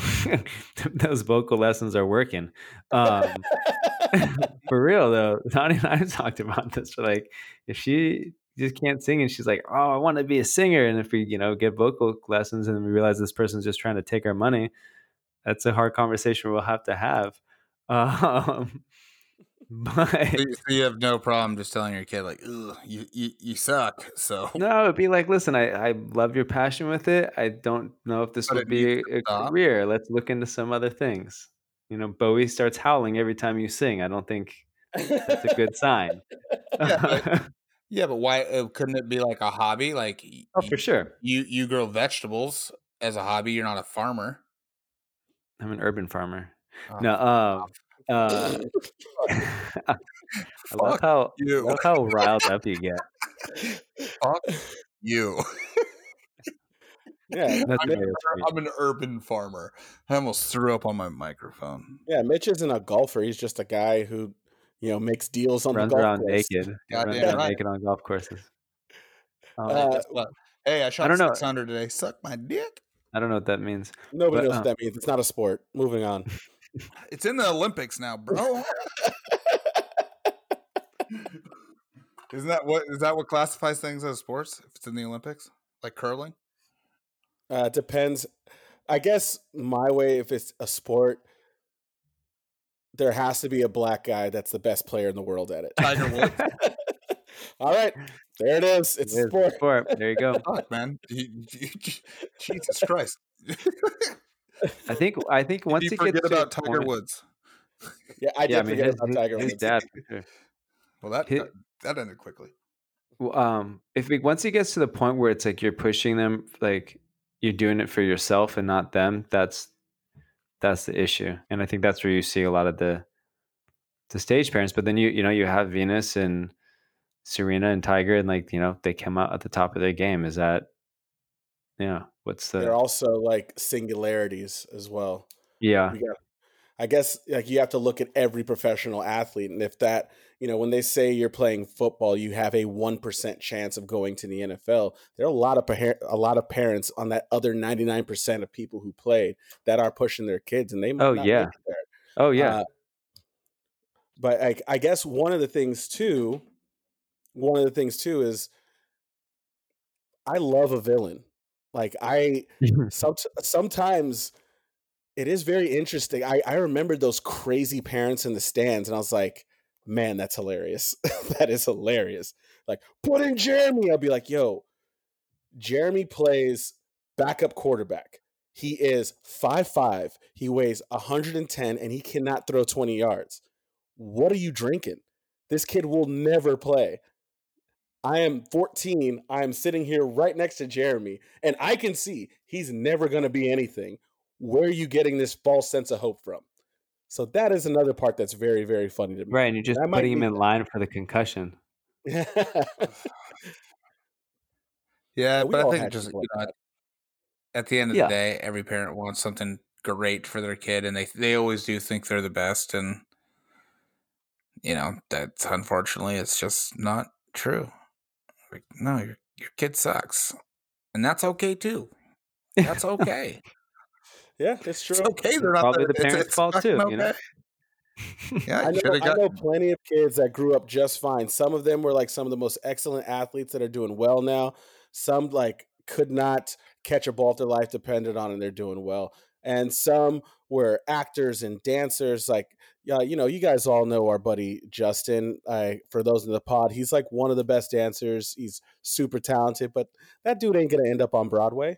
those vocal lessons are working. Um, for real though, Tani and I talked about this. Like, if she just can't sing, and she's like, "Oh, I want to be a singer." And if we, you know, get vocal lessons, and we realize this person's just trying to take our money, that's a hard conversation we'll have to have. Um, but So you, have no problem just telling your kid like, you, you you suck. So no, it'd be like, listen, I, I love your passion with it. I don't know if this But would be a stop. career. Let's look into some other things. You know, Bowie starts howling every time you sing. I don't think that's a good sign. Yeah, but- yeah, but why uh, couldn't it be like a hobby? Like oh, for sure. you you grow vegetables as a hobby. You're not a farmer. I'm an urban farmer. Oh, No, um, uh, I love how you. love how riled up you get. Fuck you. Yeah, That's I'm, an. I'm an urban farmer. I almost threw up on my microphone. yeah. Mitch isn't a golfer. He's just a guy who, you know, makes deals on runs the golf around course. naked. Goddamn runs around right. naked on golf courses. Um, Hey, Uh. Hey, I shot don't know. 600 today. Suck my dick. I don't know what that means. Nobody But, knows uh, what that means. It's not a sport. Moving on. It's in the Olympics now, bro. Isn't that what is that what classifies things as sports? If it's in the Olympics, like curling. Uh, it depends. I guess my way, if it's a sport, there has to be a black guy that's the best player in the world at it. Tiger Woods. All right, there it is. It's a It is sport. sport. There you go. Fuck, man. You- you- Jesus Christ. I think I think once you it gets forget to a about Tiger point- Woods. Yeah, I did yeah, I mean forget his, about Tiger his Woods. dad. sure. Well, that Hit- that ended quickly. Um, if it, once it gets to the point where it's like you're pushing them, like you're doing it for yourself and not them, that's that's the issue. And I think that's where you see a lot of the the stage parents. But then you you know you have Venus and Serena and Tiger, and like you know they come out at the top of their game. Is that yeah? What's the? They're also like singularities as well. yeah? You got, I guess, like you have to look at every professional athlete, and if that, you know, when they say you're playing football, you have a one percent chance of going to the NFL. There are a lot of par- a lot of parents on that other ninety nine percent of people who played that are pushing their kids, and they might Oh, not yeah. make it there. Oh yeah, Uh, but I, I guess one of the things too, one of the things too is I love a villain. Like I some, sometimes it is very interesting. I, I remember those crazy parents in the stands, and I was like, man, that's hilarious. that is hilarious. Like, put in Jeremy. I'll be like, yo, Jeremy plays backup quarterback. He is 5'5, he weighs 110, and he cannot throw 20 yards. What are you drinking? This kid will never play. I am 14. I am sitting here right next to Jeremy, and I can see he's never going to be anything. Where are you getting this false sense of hope from? So that is another part that's very, very funny to me. right. And you're just I putting him in that. line for the concussion. Yeah, We but I think just you know, at the end of Yeah. the day, every parent wants something great for their kid, and they they always do think they're the best, and you know that's unfortunately it's just not true. Like, no, your your kid sucks, and that's okay too. That's okay. Yeah, it's true. it's okay. They're not Probably the, the parents' fault fucking too, you know? Yeah, I know, should I know plenty of kids that grew up just fine. Some of them were like some of the most excellent athletes that are doing well now. Some like could not catch a ball if their life depended on, and they're doing well. And some were actors and dancers. Like, yeah, you know, you guys all know our buddy Justin. I, for those in the pod, he's like one of the best dancers. He's super talented, but that dude ain't gonna end up on Broadway.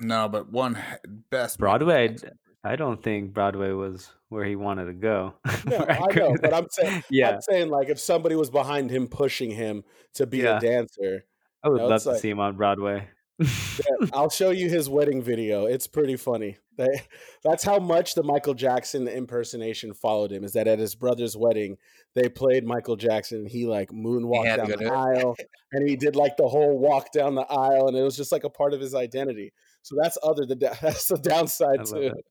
No, but one best Broadway. I don't think Broadway was where he wanted to go. No, I know, but I'm saying, yeah, I'm saying like if somebody was behind him pushing him to be Yeah. a dancer, I would know, love to like- see him on Broadway. Yeah, I'll show you his wedding video. It's pretty funny. They, that's how much the Michael Jackson impersonation followed him. Is that at his brother's wedding, they played Michael Jackson. And he like moonwalked down the aisle, and he did like the whole walk down the aisle, and it was just like a part of his identity. So that's other the da- that's the downside too. it.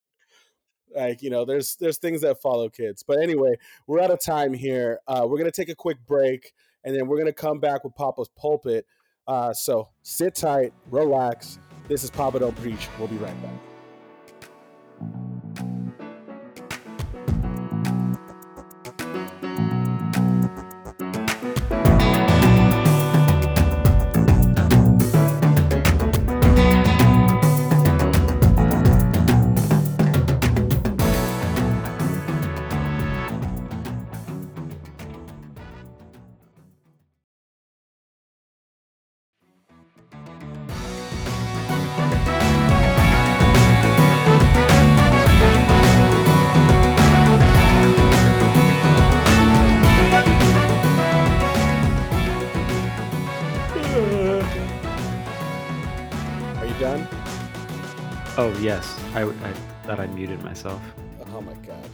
Like you know, there's there's things that follow kids. But anyway, we're out of time here. Uh, we're gonna take a quick break, and then we're gonna come back with Papa's pulpit. Uh, so sit tight, relax. This is Papa Don't Preach. We'll be right back. Oh yes, I, I thought I muted myself. Oh my god.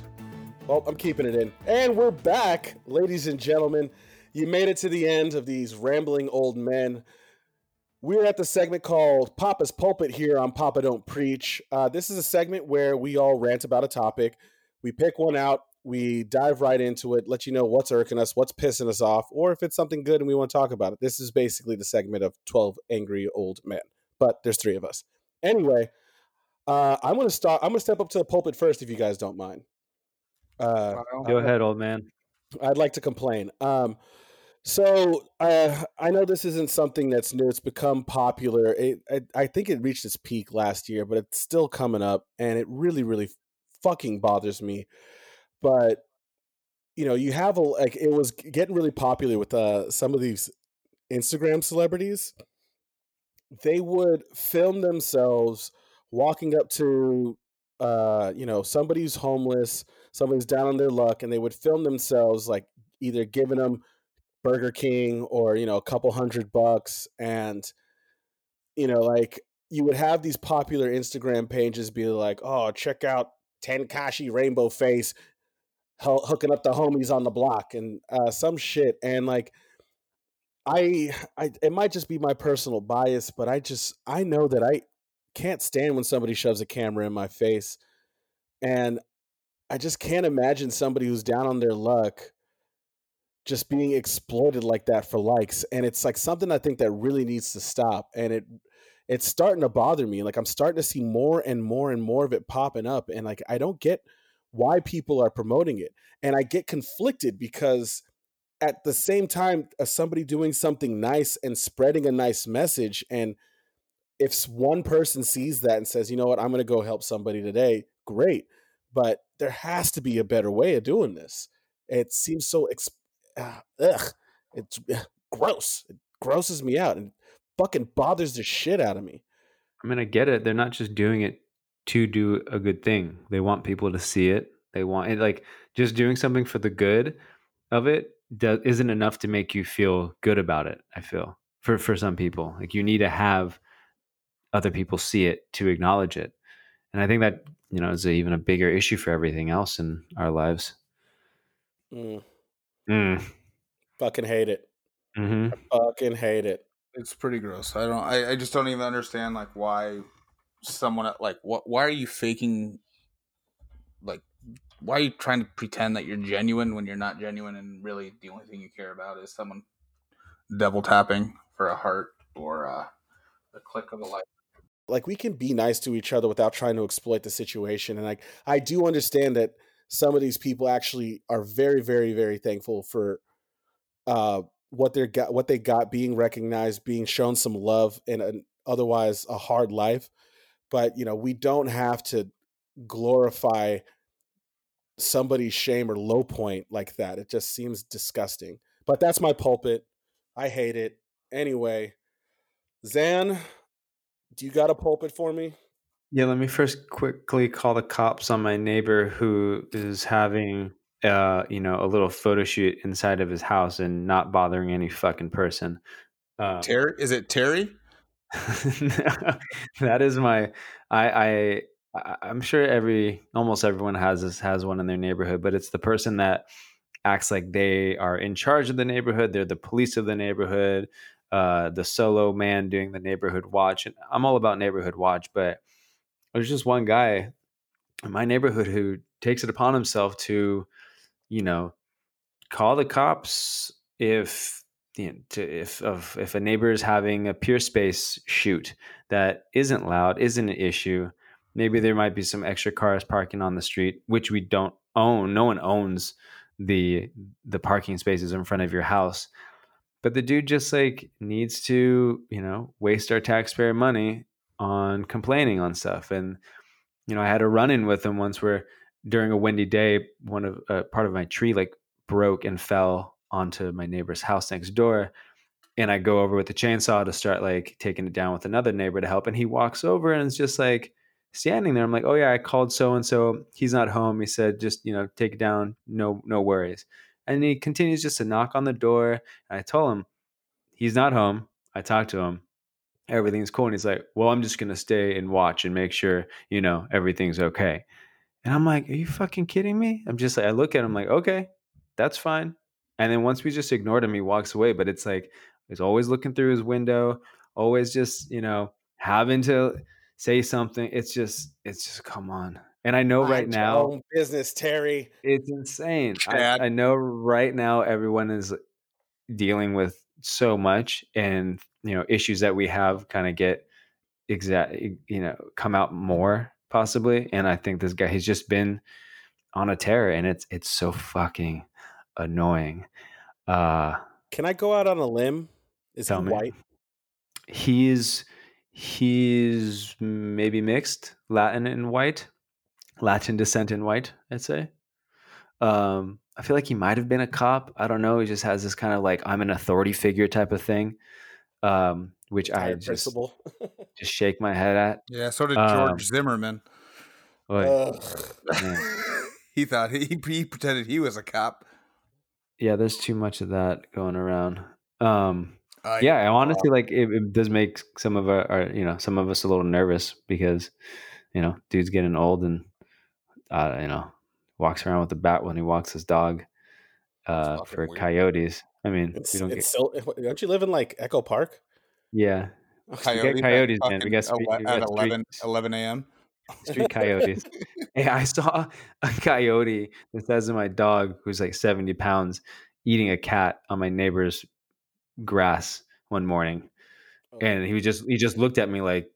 Well, I'm keeping it in. And we're back, ladies and gentlemen. You made it to the end of these rambling old men. We're at the segment called Papa's Pulpit here on Papa Don't Preach. Uh, this is a segment where we all rant about a topic. We pick one out, we dive right into it, let you know what's irking us, what's pissing us off, or if it's something good and we want to talk about it. This is basically the segment of 12 angry old men, but there's three of us. Anyway, uh, I'm gonna start. I'm gonna step up to the pulpit first, if you guys don't mind. Uh, Go ahead, old man. I'd like to complain. Um, so uh, I know this isn't something that's new. It's become popular. It, I, I think it reached its peak last year, but it's still coming up, and it really, really fucking bothers me. But you know, you have a like it was getting really popular with uh, some of these Instagram celebrities. They would film themselves walking up to uh, you know somebody who's homeless, somebody's down on their luck, and they would film themselves like either giving them Burger King or you know a couple hundred bucks, and you know like you would have these popular Instagram pages be like, oh check out Tekashi Rainbow Face hooking up the homies on the block and uh, some shit, and like. I, I it might just be my personal bias, but I just I know that I can't stand when somebody shoves a camera in my face. And I just can't imagine somebody who's down on their luck just being exploited like that for likes. And it's like something I think that really needs to stop. And it it's starting to bother me. Like I'm starting to see more and more and more of it popping up. And like I don't get why people are promoting it. And I get conflicted because at the same time as somebody doing something nice and spreading a nice message and if one person sees that and says, you know what, I'm going to go help somebody today, great. But there has to be a better way of doing this. It seems so, uh, ugh, it's gross. It grosses me out and fucking bothers the shit out of me. I mean, I get it. They're not just doing it to do a good thing. They want people to see it. They want it like just doing something for the good of it isn't enough to make you feel good about it. I feel for for some people, like you need to have other people see it to acknowledge it. And I think that, you know, is a, even a bigger issue for everything else in our lives. Mm. Mm. Fucking hate it. Mm-hmm. Fucking hate it. It's pretty gross. I don't. I, I just don't even understand like why someone like what. Why are you faking? Like, why are you trying to pretend that you're genuine when you're not genuine, and really the only thing you care about is someone devil tapping for a heart or uh, a click of a light like we can be nice to each other without trying to exploit the situation. And like i do understand that some of these people actually are very very very thankful for uh what they got what they got being recognized being shown some love in an otherwise a hard life. But you know we don't have to glorify somebody's shame or low point like that. It just seems disgusting. But that's my pulpit. I hate it. Anyway zan do you got a pulpit for me? Yeah, let me first quickly call the cops on my neighbor who is having uh, you know, a little photo shoot inside of his house and not bothering any fucking person. Uh, Terry, is it Terry? that is my I I I'm sure every almost everyone has this has one in their neighborhood, but it's the person that acts like they are in charge of the neighborhood. They're the police of the neighborhood uh, the solo man doing the neighborhood watch. And I'm all about neighborhood watch, but there's just one guy in my neighborhood who takes it upon himself to, you know, call the cops if you know, to, if of if a neighbor is having a Peerspace shoot that isn't loud, isn't an issue. Maybe there might be some extra cars parking on the street, which we don't own. No one owns the the parking spaces in front of your house but the dude just like needs to you know waste our taxpayer money on complaining on stuff and you know i had a run-in with him once where during a windy day one of uh, part of my tree like broke and fell onto my neighbor's house next door and i go over with the chainsaw to start like taking it down with another neighbor to help and he walks over and it's just like standing there. I'm like oh yeah i called so and so he's not home. He said just you know take it down. No no worries and he continues just to knock on the door. And I told him, he's not home. I talked to him. everything's cool. And he's like, well, I'm just gonna stay and watch and make sure you know everything's okay. And I'm like, are you fucking kidding me? I'm just like, I look at him like, okay, that's fine. And then once we just ignored him, he walks away. But it's like he's always looking through his window, always just you know having to say something. It's just, it's just, come on. And I know right Mind your now business, Terry. it's insane. I, I know right now everyone is dealing with so much, and you know issues that we have kind of get exact, you know, come out more possibly. And I think this guy he's just been on a tear, and it's it's so fucking annoying. Uh, Can I go out on a limb? Is he me. white? he's he's maybe mixed Latin and white, Latin descent and white. I'd say. Um, I feel like he might have been a cop. I don't know. He just has this kind of like I'm an authority figure type of thing, um, which I Retired just principal. just shake my head at. Yeah, so did Um, George Zimmerman. Like, Ugh. he thought he, he pretended he was a cop. yeah, there's too much of that going around. Um, Uh, yeah, I honestly like it, it does make some of our, our, you know, some of us a little nervous because, you know, dude's getting old and, uh, you know, walks around with a bat when he walks his dog, uh, for weird. coyotes. I mean, It's, don't it's get, so. Don't you live in like Echo Park? yeah, Coyotes, at coyotes, man. We fucking got street- ele- we at got 11, 11 a.m. street coyotes. Hey, I saw a coyote the size of my dog, who's like 70 pounds, eating a cat on my neighbor's grass one morning. Oh. And he was just he just looked at me like,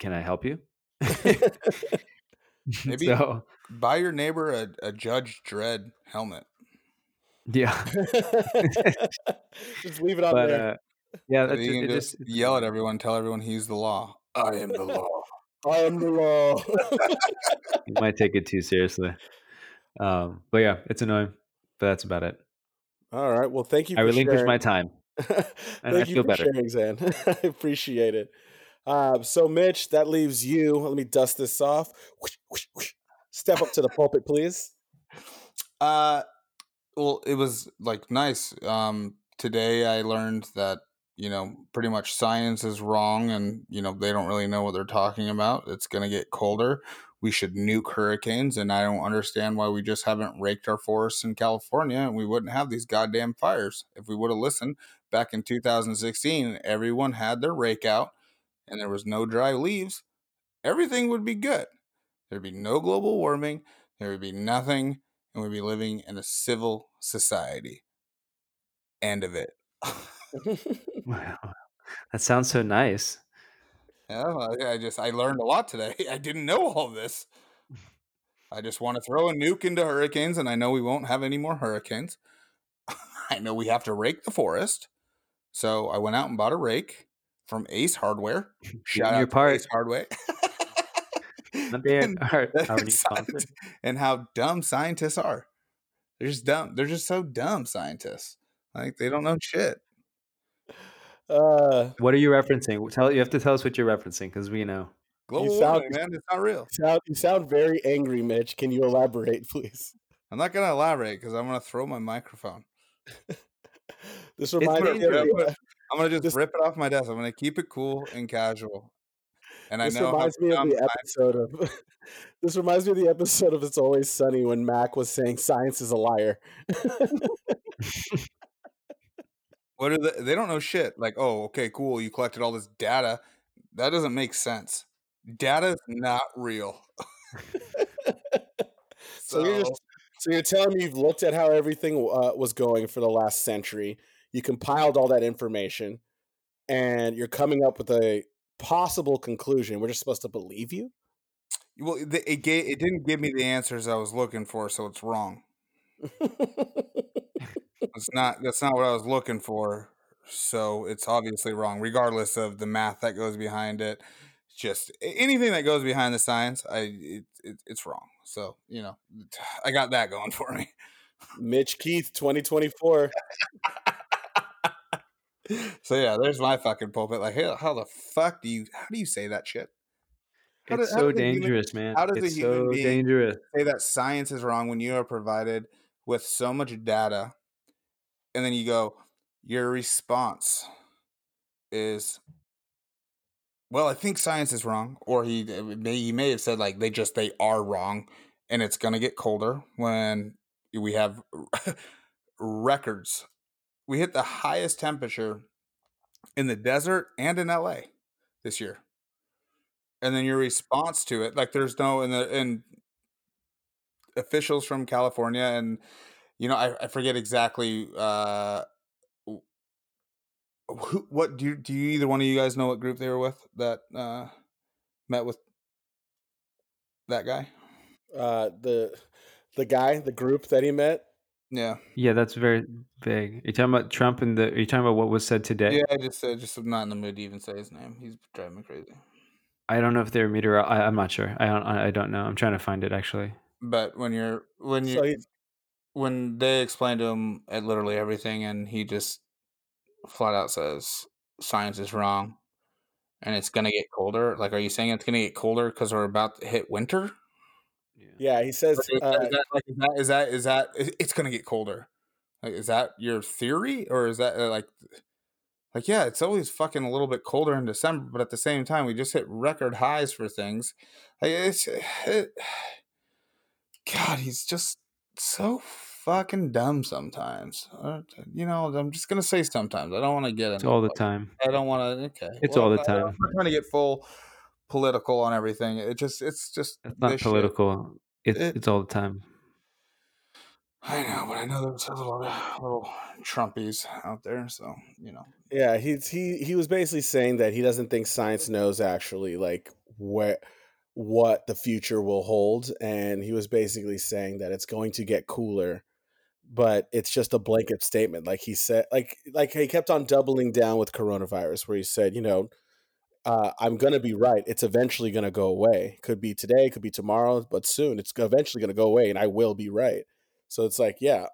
Can I help you? Maybe- so Buy your neighbor a, a Judge Dredd helmet. yeah. just leave it on But there. uh yeah, that's you can it just yell at everyone, tell everyone he's the law. I am the law. I am the law. you might take it too seriously. Um, but yeah, it's annoying. But that's about it. All right. Well, thank you. I relinquished sharing. my time. Thank I you feel for better. sharing, Zan. I appreciate it. Uh, so, Mitch, that leaves you. Let me dust this off. Step up to the pulpit, please. Uh, well, it was like nice. Um, today I learned that you know pretty much science is wrong, and you know they don't really know what they're talking about. It's gonna get colder. We should nuke hurricanes, and I don't understand why we just haven't raked our forests in California, and we wouldn't have these goddamn fires if we would have listened back in 2016. Everyone had their rake out, and there was no dry leaves. Everything would be good. There'd be no global warming. There would be nothing and we'd be living in a civil society. End of it. Wow. That sounds so nice. yeah, I I just I learned a lot today. I didn't know all this. I just want to throw a nuke into hurricanes, and I know we won't have any more hurricanes. I know we have to rake the forest, so I went out and bought a rake from Ace Hardware. Shout your out to part. Ace Hardware. Not the And- our, our. Science- and how dumb scientists are. They're just dumb. They're just so dumb, scientists. Like they don't know shit. uh, What are you referencing? Tell you have to tell us what you're referencing because we know. Global sound- warming, man, it's not real. you sound, you sound very angry, Mitch. Can you elaborate, please? I'm not gonna elaborate because I'm gonna throw my microphone. This reminds me of dangerous. the, I'm gonna just rip it off my desk. I'm gonna keep it cool and casual. And I this know how reminds me of the episode of. This reminds me of the episode of It's Always Sunny when Mac was saying science is a liar. what are the, they don't know shit. Like, oh, okay, cool. You collected all this data. That doesn't make sense. Data is not real. So you're just so you're telling me you've looked at how everything uh, was going for the last century. You compiled all that information, and you're coming up with a possible conclusion. We're just supposed to believe you. well, it, it gave, it didn't give me the answers I was looking for, so it's wrong. It's not. That's not what I was looking for. So it's obviously wrong, regardless of the math that goes behind it. Just anything that goes behind the science, I it, it, it's wrong. So you know, I got that going for me. Mitch Keith, 2024. So yeah, there's my fucking pulpit. Like, how, how the fuck do you? How do you say that shit? How It's how so a human- dangerous, man. how does a human so being- dangerous. say that science is wrong when you are provided with so much data and then you go your response is well, I think science is wrong, or he uh, may he may have said like they just they are wrong, and it's gonna get colder when we have records. We hit the highest temperature in the desert and in LA this year. And then your response to it, like there's no and the and officials from California and you know, I, I forget exactly uh who, what do you do you either one of you guys know what group they were with that uh met with that guy? Uh, the the guy, the group that he met. Yeah. Yeah, that's very vague. Are you talking about Trump and the? Are you talking about what was said today? Yeah, I just said just I'm not in the mood to even say his name. He's driving me crazy. I don't know if they're meteor. I, I'm not sure. I don't. I don't know. I'm trying to find it actually. But when you're when you So when they explain to him at literally everything, and he just flat out says science is wrong, and it's gonna get colder. Like, are you saying it's gonna get colder because we're about to hit winter? Yeah, he says Is uh, is that, like, is that is that is that it's gonna get colder? Like, is that your theory, or is that uh, like like yeah, it's always fucking a little bit colder in December, but at the same time, we just hit record highs for things. Like, it's it, God, he's just so fucking dumb sometimes. Uh, You know, I'm just gonna say sometimes. I don't want to get It's into all the time. I don't want to. Okay, It's all the time. I'm trying to get full political on everything. It just, it's just It's not this shit. political. It's It- it's all the time. I know, but I know there's a lot of little Trumpies out there, so you know. Yeah, he's he he was basically saying that he doesn't think science knows actually like where what the future will hold and he was basically saying that it's going to get cooler but it's just a blanket statement like he said like like he kept on doubling down with coronavirus where he said you know uh, i'm to be right it's eventually to go away. Could be today could be tomorrow but soon it's eventually to go away and i will be right. So it's like yeah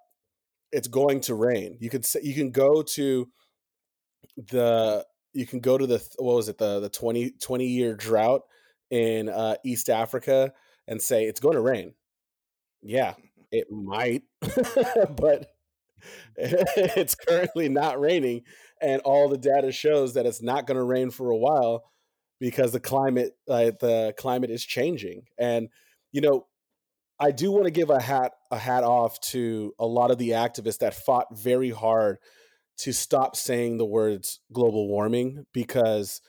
it's going to rain. You could say you can go to the you can go to the what was it the the 20 20 year drought in uh east africa and say it's going to rain. Yeah it might but it's currently not raining and all the data shows that it's not going to rain for a while because the climate uh, the climate is changing and you know i do want to give a hat a hat off to a lot of the activists that fought very hard to stop saying the words global warming because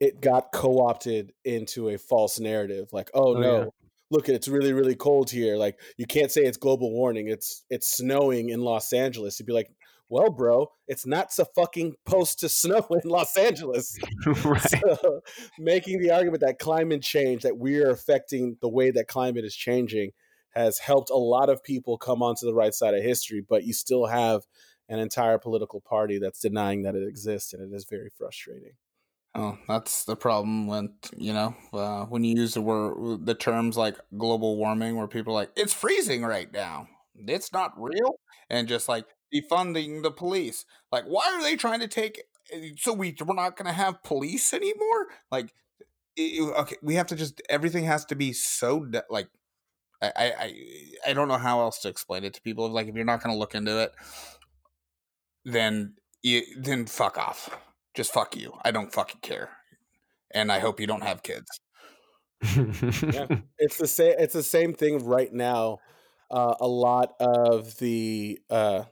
it got co-opted into a false narrative like oh, Oh, no yeah. Look it's really really cold here like you can't say it's global warming it's it's snowing in los angeles you'd be like well bro it's not so fucking post to snow in los angeles right. so making the argument that climate change that we are affecting the way that climate is changing has helped a lot of people come onto the right side of history but you still have an entire political party that's denying that it exists and it is very frustrating Oh, that's the problem when you know uh, when you use the word the terms like global warming, where people are like it's freezing right now, it's not real, and just like defunding the police. Like, why are they trying to take? So we we're not going to have police anymore? Like, i- i- okay, we have to just everything has to be so de- like. I I I don't know how else to explain it to people. Like, if you're not going to look into it, then you then fuck off. Just fuck you. I don't fucking care. And I hope you don't have kids. it's the same it's the same thing right now uh, a lot of the uh,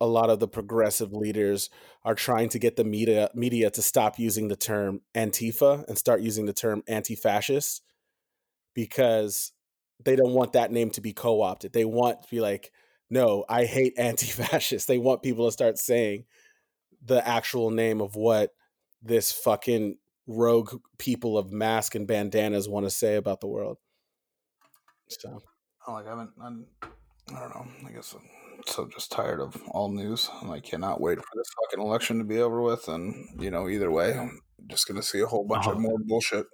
a lot of the progressive leaders are trying to get the media media to stop using the term antifa and start using the term anti-fascist because they don't want that name to be co-opted they want to be like no i hate anti-fascist they want people to start saying the actual name of what this fucking rogue people of mask and bandanas want to say about the world. So Oh, like I haven't. I'm, I don't know. I guess I'm so just tired of all news. and I cannot wait for this fucking election to be over with. And you know, either way, I'm just gonna see a whole bunch Oh. of more bullshit.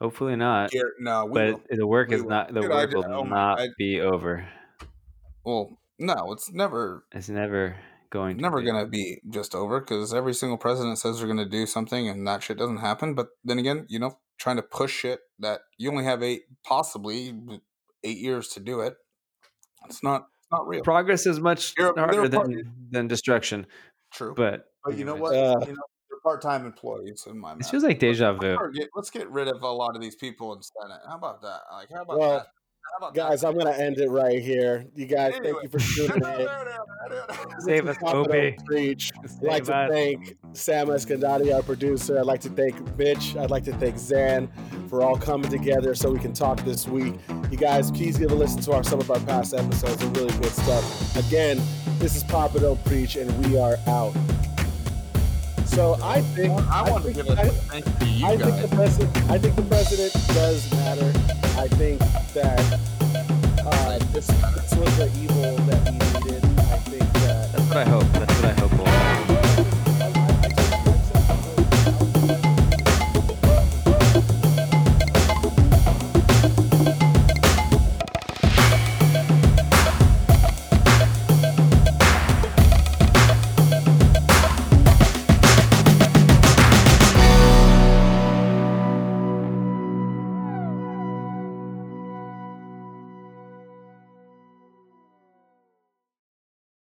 Hopefully not. Gar- no, we But will. the work We is will. not. The Dude, work will oh not I- be over. Well, no, it's never It's never going. To never gonna be just over because every single president says they're gonna do something and that shit doesn't happen. But then again, you know, trying to push shit that you only have eight, possibly eight years to do it. It's not. It's not real. Progress is much You're- they're harder than than destruction. True. But But you know what? Uh, you know, they're part-time employees in my. mind. It feels like deja Let's vu. let's get rid of a lot of these people in Senate. How about that? Like, how about Well, that? How about Guys, that? I'm gonna end it right here. You guys, thank you for tuning in. Save us, Papa Opie. Don't Preach. I'd like Save to us. thank Sam Escandati, our producer. I'd like to thank Mitch. I'd like to thank Zan for all coming together so we can talk this week. You guys, please give a listen to our some of our past episodes. They're really good stuff. Again, this is Papa Don't Preach, and we are out. So I think I, I want to give a thank you to you I guys. Think the president, I think the president does matter. I think that uh, this, this was the evil that we needed. I think that. That's what I hope.